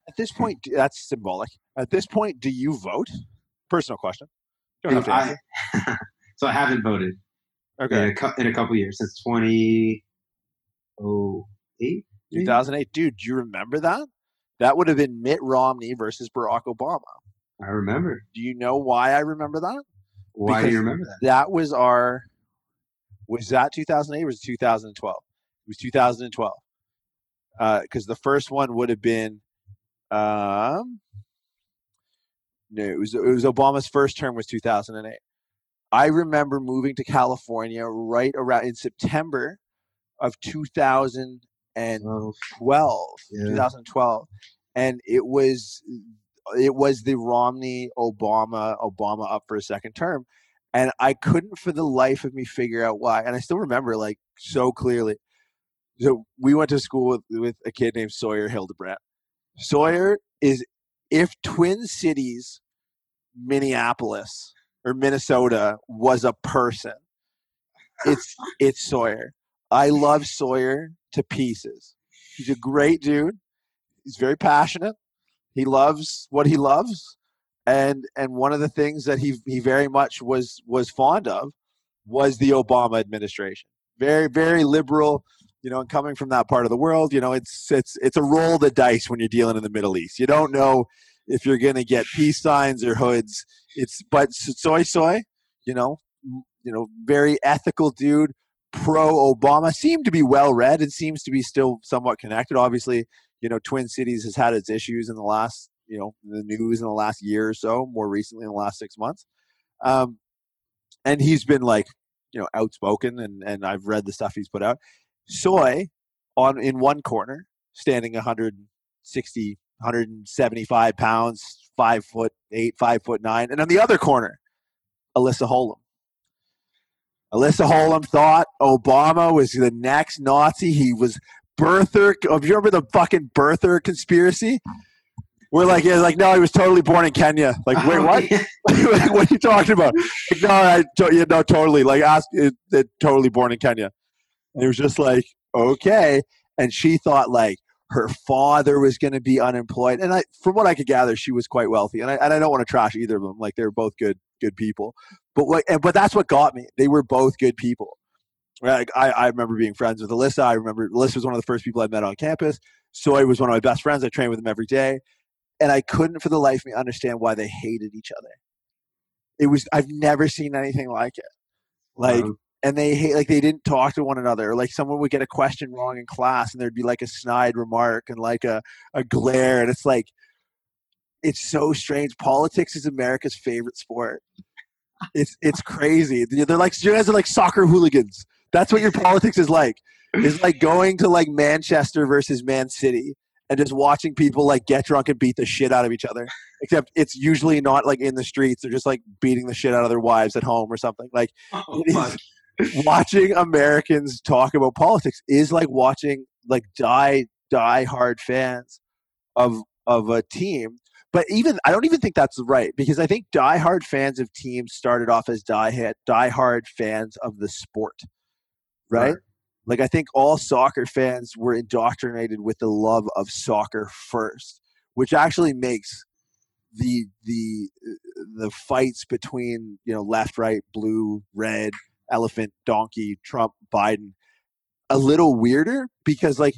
At this point, that's symbolic. At this point, do you vote? Personal question. Don't have to. I, <laughs> so I haven't voted in, Okay. a, in a couple years since 2008. 2008. Dude, do you remember that? That would have been Mitt Romney versus Barack Obama. I remember. Do you know why I remember that? Why do you remember that? That was our. Was that 2008 or was it 2012? It was 2012. Because uh, the first one would have been. Um, no, it was it was Obama's first term was 2008. I remember moving to California right around in September of 2012, yeah. 2012, and it was it was the Romney Obama Obama up for a second term, and I couldn't for the life of me figure out why. And I still remember like so clearly. So we went to school with, with a kid named Sawyer Hildebrandt. Sawyer is if Twin Cities, Minneapolis or Minnesota was a person, it's it's Sawyer. I love Sawyer to pieces. He's a great dude. He's very passionate. He loves what he loves, and and one of the things that he he very much was was fond of was the Obama administration. Very very liberal, you know. And coming from that part of the world, you know, it's it's it's a roll the dice when you're dealing in the Middle East. You don't know if you're going to get peace signs or hoods. It's but soy soy, you know, you know, very ethical dude, pro Obama. Seemed to be well read and seems to be still somewhat connected. Obviously, you know, Twin Cities has had its issues in the last, you know, the news in the last year or so. More recently, in the last six months, um, and he's been like, you know, outspoken, and and I've read the stuff he's put out. Soy on in one corner, standing 160, 175 pounds, five foot eight, five foot nine, and on the other corner, Alyssa Holm. Alyssa Holm thought Obama was the next Nazi. He was birther. Do you remember the fucking birther conspiracy? We're like, yeah, like no, he was totally born in Kenya. Like, wait, what? <laughs> <laughs> like, what are you talking about? Like, no, I, to, yeah, no, totally. Like, ask, uh, it, it, totally born in Kenya. And it was just like, okay. And she thought like her father was going to be unemployed. And I, from what I could gather, she was quite wealthy. And I, and I don't want to trash either of them. Like, they're both good, good people. But what, and, but that's what got me. They were both good people. Like, I, I remember being friends with Alyssa. I remember Alyssa was one of the first people I met on campus. Soy was one of my best friends. I trained with him every day and I couldn't for the life of me understand why they hated each other. It was I've never seen anything like it. Like Um, and they hate like they didn't talk to one another. Like someone would get a question wrong in class and there'd be like a snide remark and like a, a glare and it's like it's so strange. Politics is America's favorite sport. It's it's crazy. They're like you guys are like soccer hooligans. That's what your politics is like. It's like going to like Manchester versus Man City and just watching people like get drunk and beat the shit out of each other. Except it's usually not like in the streets. They're just like beating the shit out of their wives at home or something. Like oh, it is- fuck. Watching Americans talk about politics is like watching like die die hard fans of of a team. But even I don't even think that's right because I think die hard fans of teams started off as die die hard fans of the sport, right? Right. Like I think all soccer fans were indoctrinated with the love of soccer first, which actually makes the the uh, the fights between you know left, right, blue, red, elephant, donkey, Trump, Biden a little weirder because like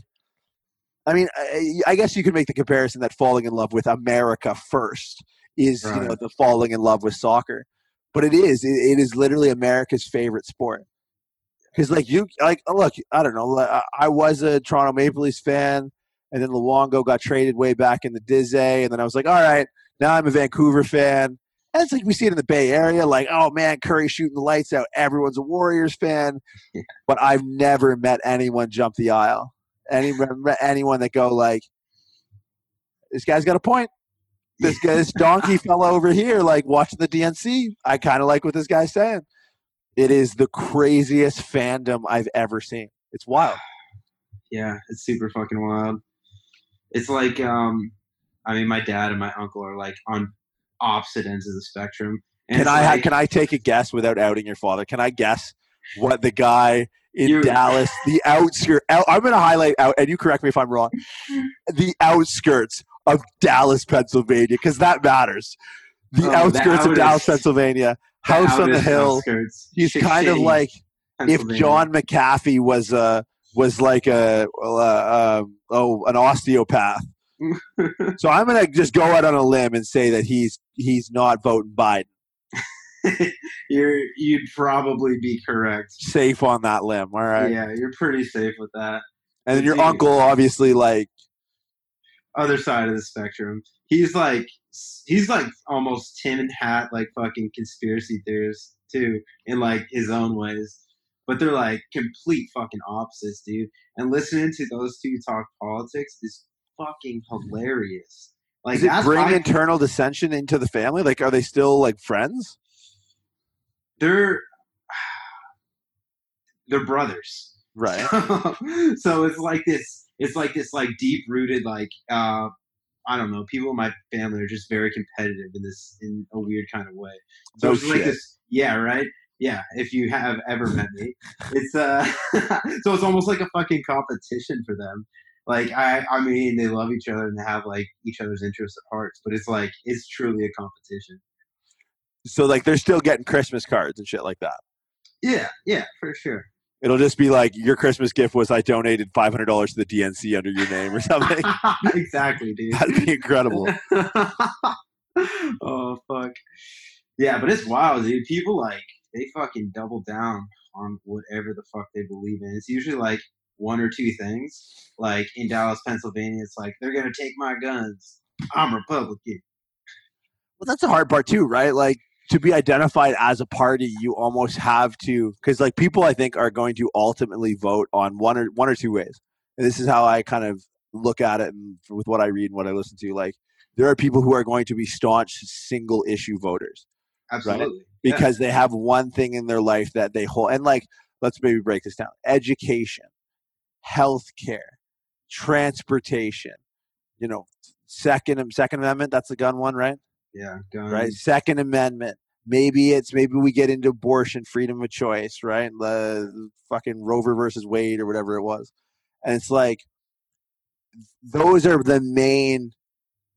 I mean, I, I guess you could make the comparison that falling in love with America first is you know the falling in love with soccer, but it is it, it is literally America's favorite sport. Because like you like oh, look, I don't know. I, I was a Toronto Maple Leafs fan, and then Luongo got traded way back in the Dizzy, and then I was like, all right, now I'm a Vancouver fan. And it's like we see it in the Bay Area, like, oh man, Curry shooting the lights out. Everyone's a Warriors fan, Yeah. but I've never met anyone jump the aisle. Any met anyone that go like, this guy's got a point. This guy, this donkey <laughs> fella over here, like watching the DNC. I kind of like what this guy's saying. It is the craziest fandom I've ever seen. It's wild. <sighs> Yeah, it's super fucking wild. It's like, um, I mean, my dad and my uncle are like on opposite ends of the spectrum. And Can I like- can I take a guess without outing your father? Can I guess what the guy in Dallas, the outskirts? Out, I'm going to highlight out, and you correct me if I'm wrong. <laughs> The outskirts of Dallas, Pennsylvania, because that matters. The Oh, the outskirts of Dallas, Pennsylvania, house on the hill. outskirts, He's shit kind of like if John McAfee was a was like a uh, um, oh an osteopath. <laughs> so I'm gonna just go out on a limb and say that he's he's not voting Biden. <laughs> you're you'd probably be correct. Safe on that limb, all right. Yeah, you're pretty safe with that. And then your Dude. uncle, obviously, like Other side of the spectrum. He's like he's like almost tin and Hat like fucking conspiracy theorists too in like his own ways. But they're like complete fucking opposites, dude. And listening to those two talk politics is fucking hilarious. Like does it bring internal dissension into the family? Like, are they still like friends? they're they're brothers. Right. <laughs> so it's like this it's like this like deep rooted like uh I don't know, people in my family are just very competitive in this in a weird kind of way. So No it's like this yeah, right? Yeah, if you have ever met me. It's uh <laughs> so it's almost like a fucking competition for them. Like I I mean they love each other and they have like each other's interests at heart, but it's like it's truly a competition. So like they're still getting Christmas cards and shit like that. Yeah, yeah, for sure. It'll just be like your Christmas gift was I donated five hundred dollars to the DNC under your name or something. <laughs> exactly, dude. That'd be incredible. <laughs> oh fuck. Yeah, but it's wild, dude. People like they fucking double down on whatever the fuck they believe in. It's usually like one or two things. Like in Dallas, Pennsylvania, it's like they're gonna take my guns. I'm Republican. Well, that's the hard part too, right? Like to be identified as a party, you almost have to, because like people, I think, are going to ultimately vote on one or one or two ways. And this is how I kind of look at it, and with what I read and what I listen to, like there are people who are going to be staunch single issue voters Absolutely. Yeah. because they have one thing in their life that they hold, and like let's maybe break this down: education, healthcare, transportation. You know, second Second Amendment. That's the gun one, right? yeah, guns. right? Second Amendment. Maybe it's maybe we get into abortion, freedom of choice, right? The fucking Rover versus Wade or whatever it was, and it's like those are the main,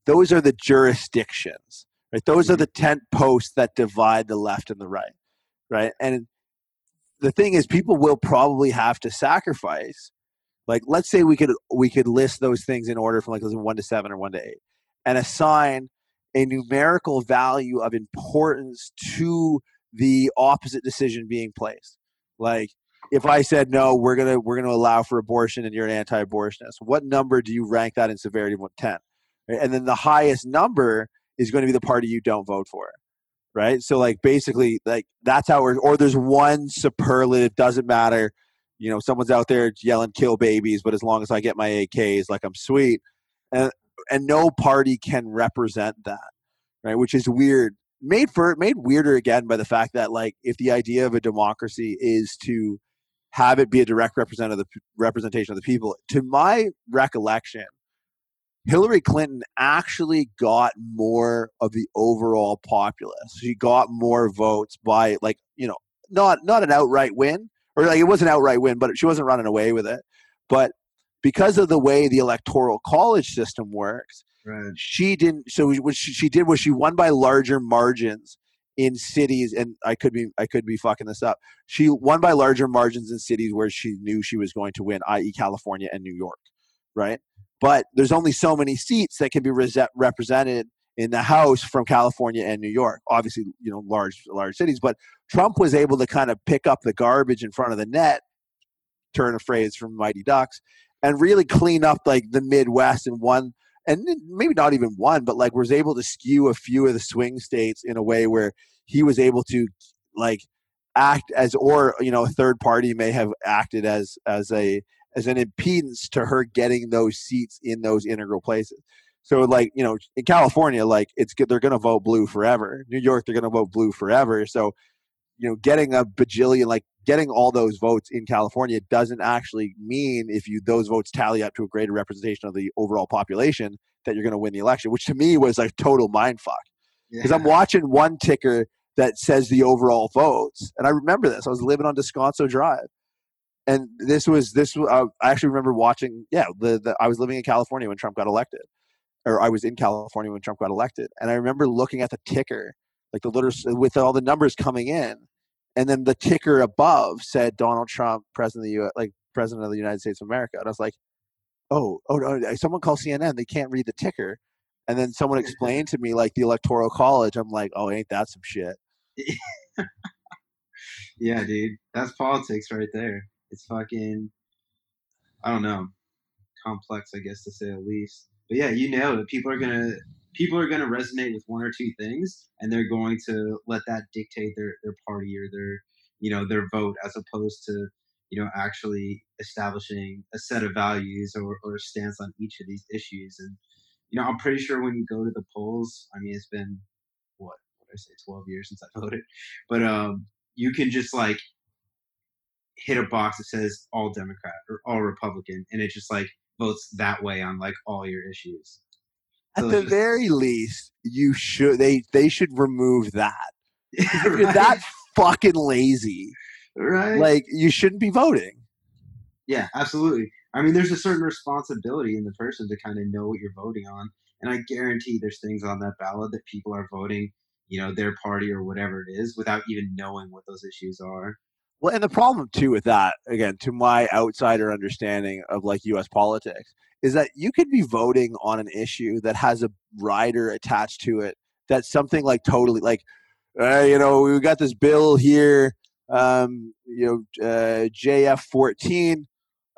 those are the jurisdictions, right? Those are mm-hmm. the tent posts that divide the left and the right, right? And the thing is, people will probably have to sacrifice. Like, let's say we could we could list those things in order from like let's one to seven or one to eight, and assign a numerical value of importance to the opposite decision being placed. Like if I said no, we're gonna we're gonna allow for abortion and you're an anti-abortionist, what number do you rank that in severity ten? And then the highest number is going to be the party you don't vote for. Right. So like basically like that's how we're or there's one superlative, doesn't matter. You know, someone's out there yelling kill babies, but as long as I get my AKs, like I'm sweet. And and no party can represent that right which is weird made for made weirder again by the fact that like if the idea of a democracy is to have it be a direct representative of the, representation of the people to my recollection hillary clinton actually got more of the overall populace she got more votes by like you know not not an outright win or like it was an outright win but she wasn't running away with it but because of the way the electoral college system works Right. she didn't so what she, she did was she won by larger margins in cities, and I could be I could be fucking this up. She won by larger margins in cities where she knew she was going to win, i.e., California and New York, right? But there's only so many seats that can be rese- represented in the House from California and New York. Obviously, you know, large large cities, but Trump was able to kind of pick up the garbage in front of the net, turn a phrase from Mighty Ducks, and really clean up like the Midwest and one and maybe not even one, but like was able to skew a few of the swing states in a way where he was able to like act as or you know a third party may have acted as as a as an impedance to her getting those seats in those integral places. So like you know in California, like it's good they're going to vote blue forever. New York, they're going to vote blue forever. So you know getting a bajillion like getting all those votes in California doesn't actually mean if you those votes tally up to a greater representation of the overall population that you're going to win the election, which to me was like total mind fuck. Because yeah. I'm watching one ticker that says the overall votes, and I remember this. I was living on Descanso Drive, and this was this. Uh, I actually remember watching. Yeah, the, the I was living in California when Trump got elected, or I was in California when Trump got elected, and I remember looking at the ticker, like the little uh, with all the numbers coming in, and then the ticker above said Donald Trump, president of the U. like president of the United States of America, and I was like, oh, oh, no, someone call CNN, they can't read the ticker, and then someone explained to me like the Electoral College. I'm like, oh, ain't that some shit? <laughs> yeah, dude, that's politics right there. It's fucking, I don't know, complex, I guess to say the least. But yeah, you know. People are gonna people are gonna resonate with one or two things, and they're going to let that dictate their their party or their you know their vote, as opposed to you know actually establishing a set of values or, or a stance on each of these issues. And you know, I'm pretty sure when you go to the polls, I mean, it's been what what I say, 12 years since I <laughs> voted, but um, you can just like hit a box that says all Democrat or all Republican, and it just like votes that way on like all your issues. So At the just, very least, you should they they should remove that. <laughs> If you're that fucking lazy, right? Like you shouldn't be voting. Yeah, absolutely. I mean, there's a certain responsibility in the person to kind of know what you're voting on, and I guarantee there's things on that ballot that people are voting, you know, their party or whatever it is, without even knowing what those issues are. Well, and the problem too with that, again, to my outsider understanding of like U.S. politics, is that you could be voting on an issue that has a rider attached to it that's something like totally like, uh, you know, we got this bill here, um, you know, uh, JF fourteen.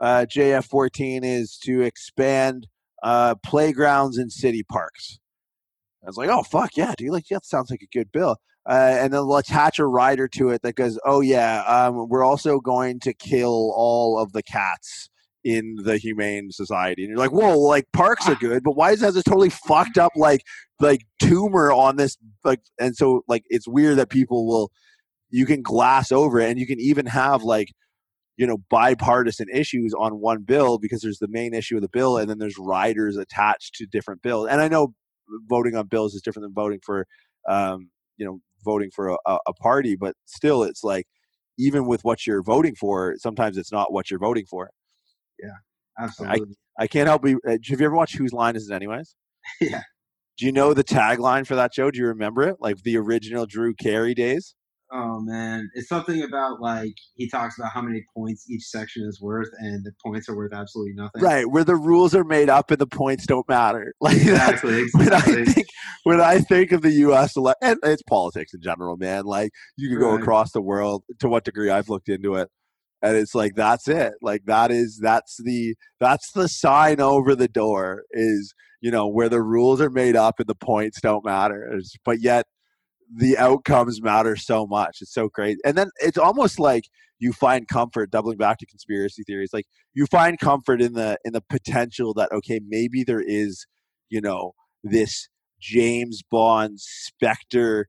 Uh, JF fourteen is to expand uh, playgrounds in city parks. I was like, oh fuck yeah, dude! Like yeah, that sounds like a good bill. Uh, and then attach a rider to it that goes, "Oh yeah, um, we're also going to kill all of the cats in the humane society." And you're like, "Whoa, like parks are good, but why does it have this totally fucked up like like tumor on this?" Like, and so like it's weird that people will you can glass over it, and you can even have like you know bipartisan issues on one bill because there's the main issue of the bill, and then there's riders attached to different bills. And I know voting on bills is different than voting for um, you know voting for a, a party, but still, it's like even with what you're voting for, sometimes it's not what you're voting for. Yeah, absolutely. I, I can't help you. Uh, have you ever watched Whose Line Is It Anyways? <laughs> yeah. Do you know the tagline for that show? Do you remember it? Like the original Drew Carey days? Oh man, it's something about like he talks about how many points each section is worth, and the points are worth absolutely nothing. Right, where the rules are made up and the points don't matter. <laughs> Like exactly, exactly. When I think when I think of the U.S. Ele- and it's politics in general, man. Like you can right. go across the world. To what degree I've looked into it, and it's like that's it. Like that is that's the that's the sign over the door is you know where the rules are made up and the points don't matter. It's, but yet the outcomes matter so much. It's so great. And then it's almost like you find comfort doubling back to conspiracy theories like you find comfort in the in the potential that okay maybe there is you know this james bond specter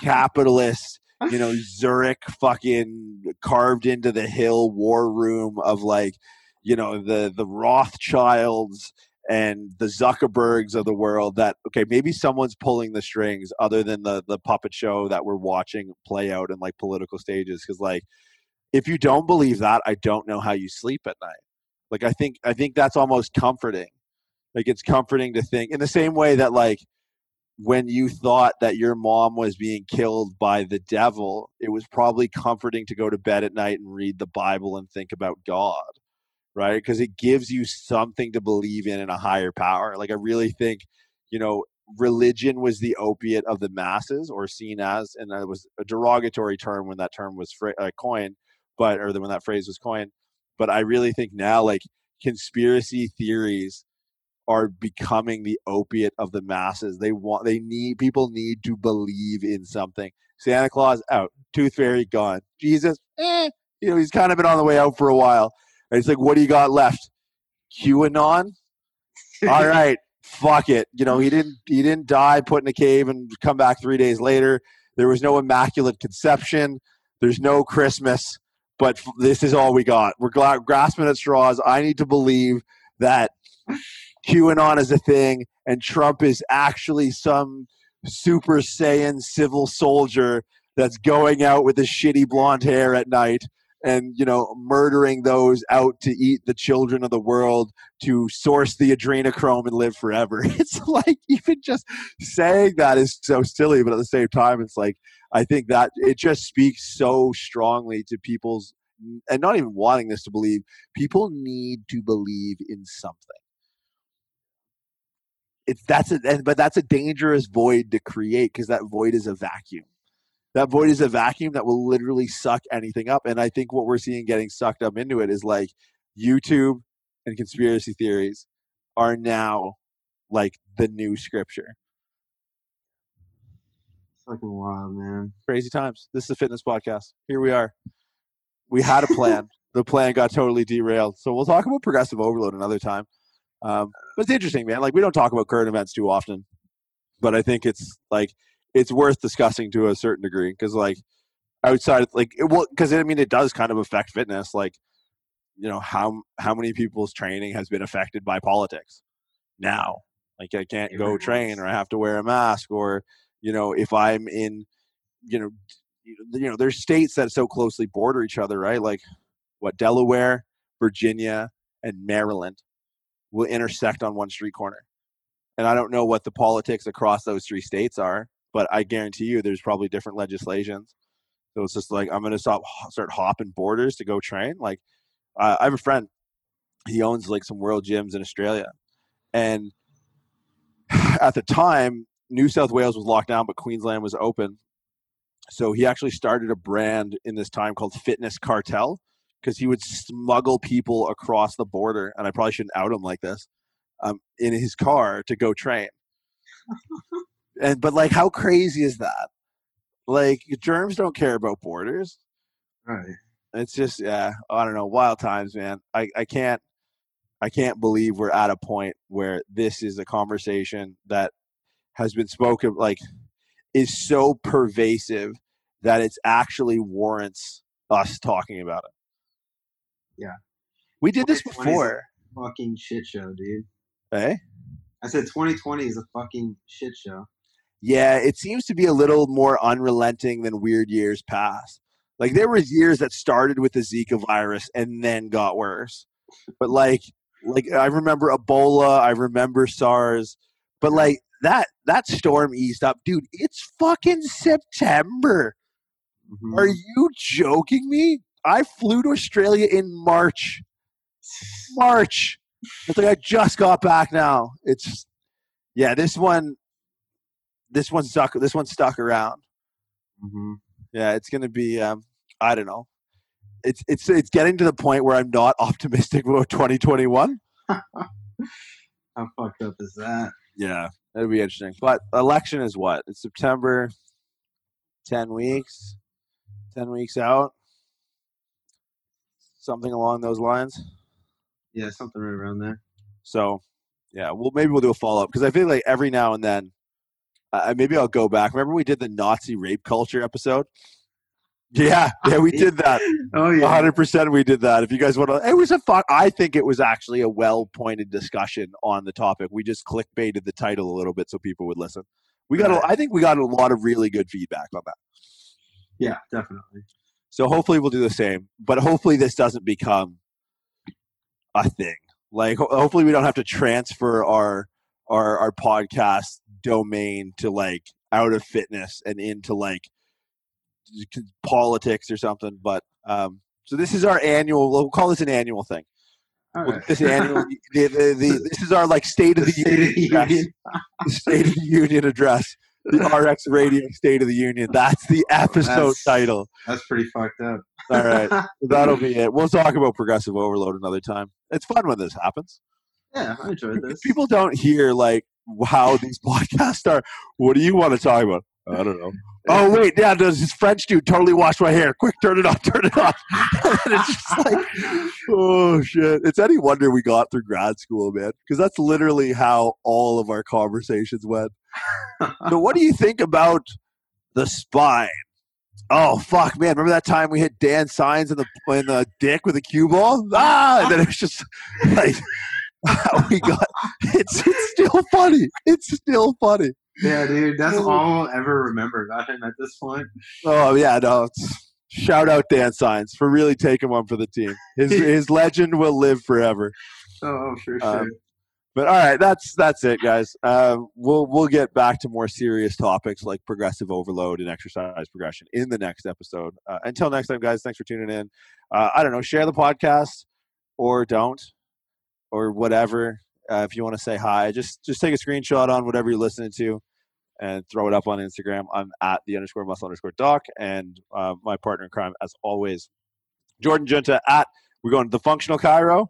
capitalist you know <laughs> zurich fucking carved into the hill war room of like you know the the rothschilds and the Zuckerbergs of the world that okay maybe someone's pulling the strings other than the the puppet show that we're watching play out in like political stages because like if you don't believe that I don't know how you sleep at night. Like I think I think that's almost comforting. Like it's comforting to think in the same way that like when you thought that your mom was being killed by the devil, it was probably comforting to go to bed at night and read the Bible and think about God, right? Because it gives you something to believe in in a higher power. Like, I really think, you know, religion was the opiate of the masses or seen as, and that was a derogatory term when that term was fra- uh, coined, but, or when that phrase was coined. But I really think now, like, conspiracy theories are becoming the opiate of the masses. They want they need people need to believe in something. Santa Claus out, Tooth Fairy gone, Jesus, eh, you know he's kind of been on the way out for a while. And it's like, what do you got left? QAnon. All <laughs> right, fuck it. You know he didn't he didn't die, put in a cave, and come back three days later. There was no immaculate conception. There's no Christmas. But this is all we got. We're grasping at straws. I need to believe that QAnon is a thing and Trump is actually some super saiyan civil soldier that's going out with his shitty blonde hair at night and you know murdering those out to eat the children of the world to source the adrenochrome and live forever. <laughs> It's like even just saying that is so silly but at the same time it's like i think that it just speaks so strongly to people's and not even wanting this to believe people need to believe in something. It's that's a but that's a dangerous void to create because that void is a vacuum that void is a vacuum that will literally suck anything up and i think what we're seeing getting sucked up into it is like youtube and conspiracy theories are now like the new scripture. Fucking wild man. Crazy times. This is a fitness podcast. Here we are. We had a plan. <laughs> The plan got totally derailed. So we'll talk about progressive overload another time. Um, but it's interesting, man. Like we don't talk about current events too often, but I think it's like it's worth discussing to a certain degree because like outside, like it will because I mean it does kind of affect fitness. Like you know how how many people's training has been affected by politics now. Like I can't go train or I have to wear a mask or you know if I'm in you know you know there's states that so closely border each other, right? Like what Delaware, Virginia, and Maryland will intersect on one street corner. And I don't know what the politics across those three states are, but I guarantee you there's probably different legislations. So it's just like I'm to stop start hopping borders to go train. Like uh, I have a friend, he owns like some world gyms in Australia, and <sighs> at the time New South Wales was locked down, but Queensland was open. So he actually started a brand in this time called Fitness Cartel, because he would smuggle people across the border, and I probably shouldn't out him like this, um, in his car to go train. <laughs> and but like, how crazy is that? Like, germs don't care about borders. Right. It's just yeah, I don't know, wild times, man. I I can't I can't believe we're at a point where this is a conversation that has been spoken like is so pervasive that it's actually warrants us talking about it. Yeah. We did this before. Fucking shit show, dude. Hey? I said 2020 is a fucking shit show. Yeah, it seems to be a little more unrelenting than weird years past. Like there was years that started with the Zika virus and then got worse. But like like I remember Ebola, I remember SARS, but like that that storm eased up. Dude, it's fucking September. Mm-hmm. Are you joking me? I flew to Australia in March. March. It's like I just got back now. It's yeah. This one, this one stuck. This one stuck around. Mm-hmm. Yeah, it's gonna be. Um, I don't know. It's it's it's getting to the point where I'm not <laughs> optimistic about 2021. <laughs> How fucked up is that? Yeah, that'd be interesting. But election is what? It's September. Ten weeks. Ten weeks out something along those lines. Yeah, something right around there. So, yeah, well, maybe we'll do a follow up because I feel like every now and then, uh, maybe I'll go back. Remember we did the Nazi rape culture episode? Yeah, <laughs> yeah, we did that. oh yeah, hundred percent. We did that. If you guys want to, it was a fun. I think it was actually a well pointed discussion on the topic. We just clickbaited the title a little bit so people would listen. We got, a, I think we got a lot of really good feedback on that. Yeah, definitely. So hopefully we'll do the same. But hopefully this doesn't become a thing. Like ho- hopefully we don't have to transfer our our our podcast domain to like out of fitness and into like politics or something. But um, so this is our annual. We'll call this an annual thing. Right. This annual. <laughs> The, the, the, this is our like state of the, The State of union. address. The state of the union address. The RX'D Radio State of the Union. That's the episode That's- title. That's pretty fucked up. All right, <laughs> that'll be it. We'll talk about progressive overload another time. It's fun when this happens. yeah, I enjoyed this. People don't hear like how these podcasts are. What do you want to talk about? I don't know. Oh wait, yeah, does this French dude totally wash my hair? Quick, turn it off, <laughs> turn it off. it's just like, oh shit. It's any wonder we got through grad school, man, because that's literally how all of our conversations went. So, what do you think about the spine? Oh fuck, man! Remember that time we hit Dan Signs in the in the dick with a cue ball? Ah, and then it was just <laughs> like how <laughs> we got. <laughs> It's it's still funny. It's still funny. yeah, dude, that's all I'll ever remember about him at this point. Oh yeah, no. It's, shout out Dan Signs for really taking one for the team. His <laughs> his legend will live forever. Oh, for Um, sure. But all right, that's that's it, guys. Uh, we'll we'll get back to more serious topics like progressive overload and exercise progression in the next episode. Uh, until next time, guys. Thanks for tuning in. Uh, I don't know, share the podcast or don't or whatever. Uh, if you want to say hi, just just take a screenshot on whatever you're listening to and throw it up on Instagram. I'm at the underscore muscle underscore doc, and uh, my partner in crime, as always, Jordan Jiunta at. We're going to the functional Chiro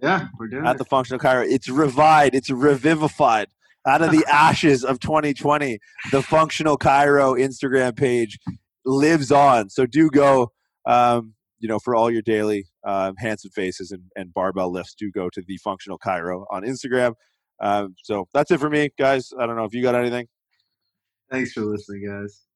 yeah, we're doing at it. the functional Chiro. It's revived. It's revivified out of the <laughs> ashes of 2020. The functional Chiro Instagram page lives on. So do go. Um, you know, for all your daily um, handsome faces and, and barbell lifts, do go to the functional Chiro on Instagram. Um, so that's it for me, guys. I don't know if you got anything. Thanks for listening, guys.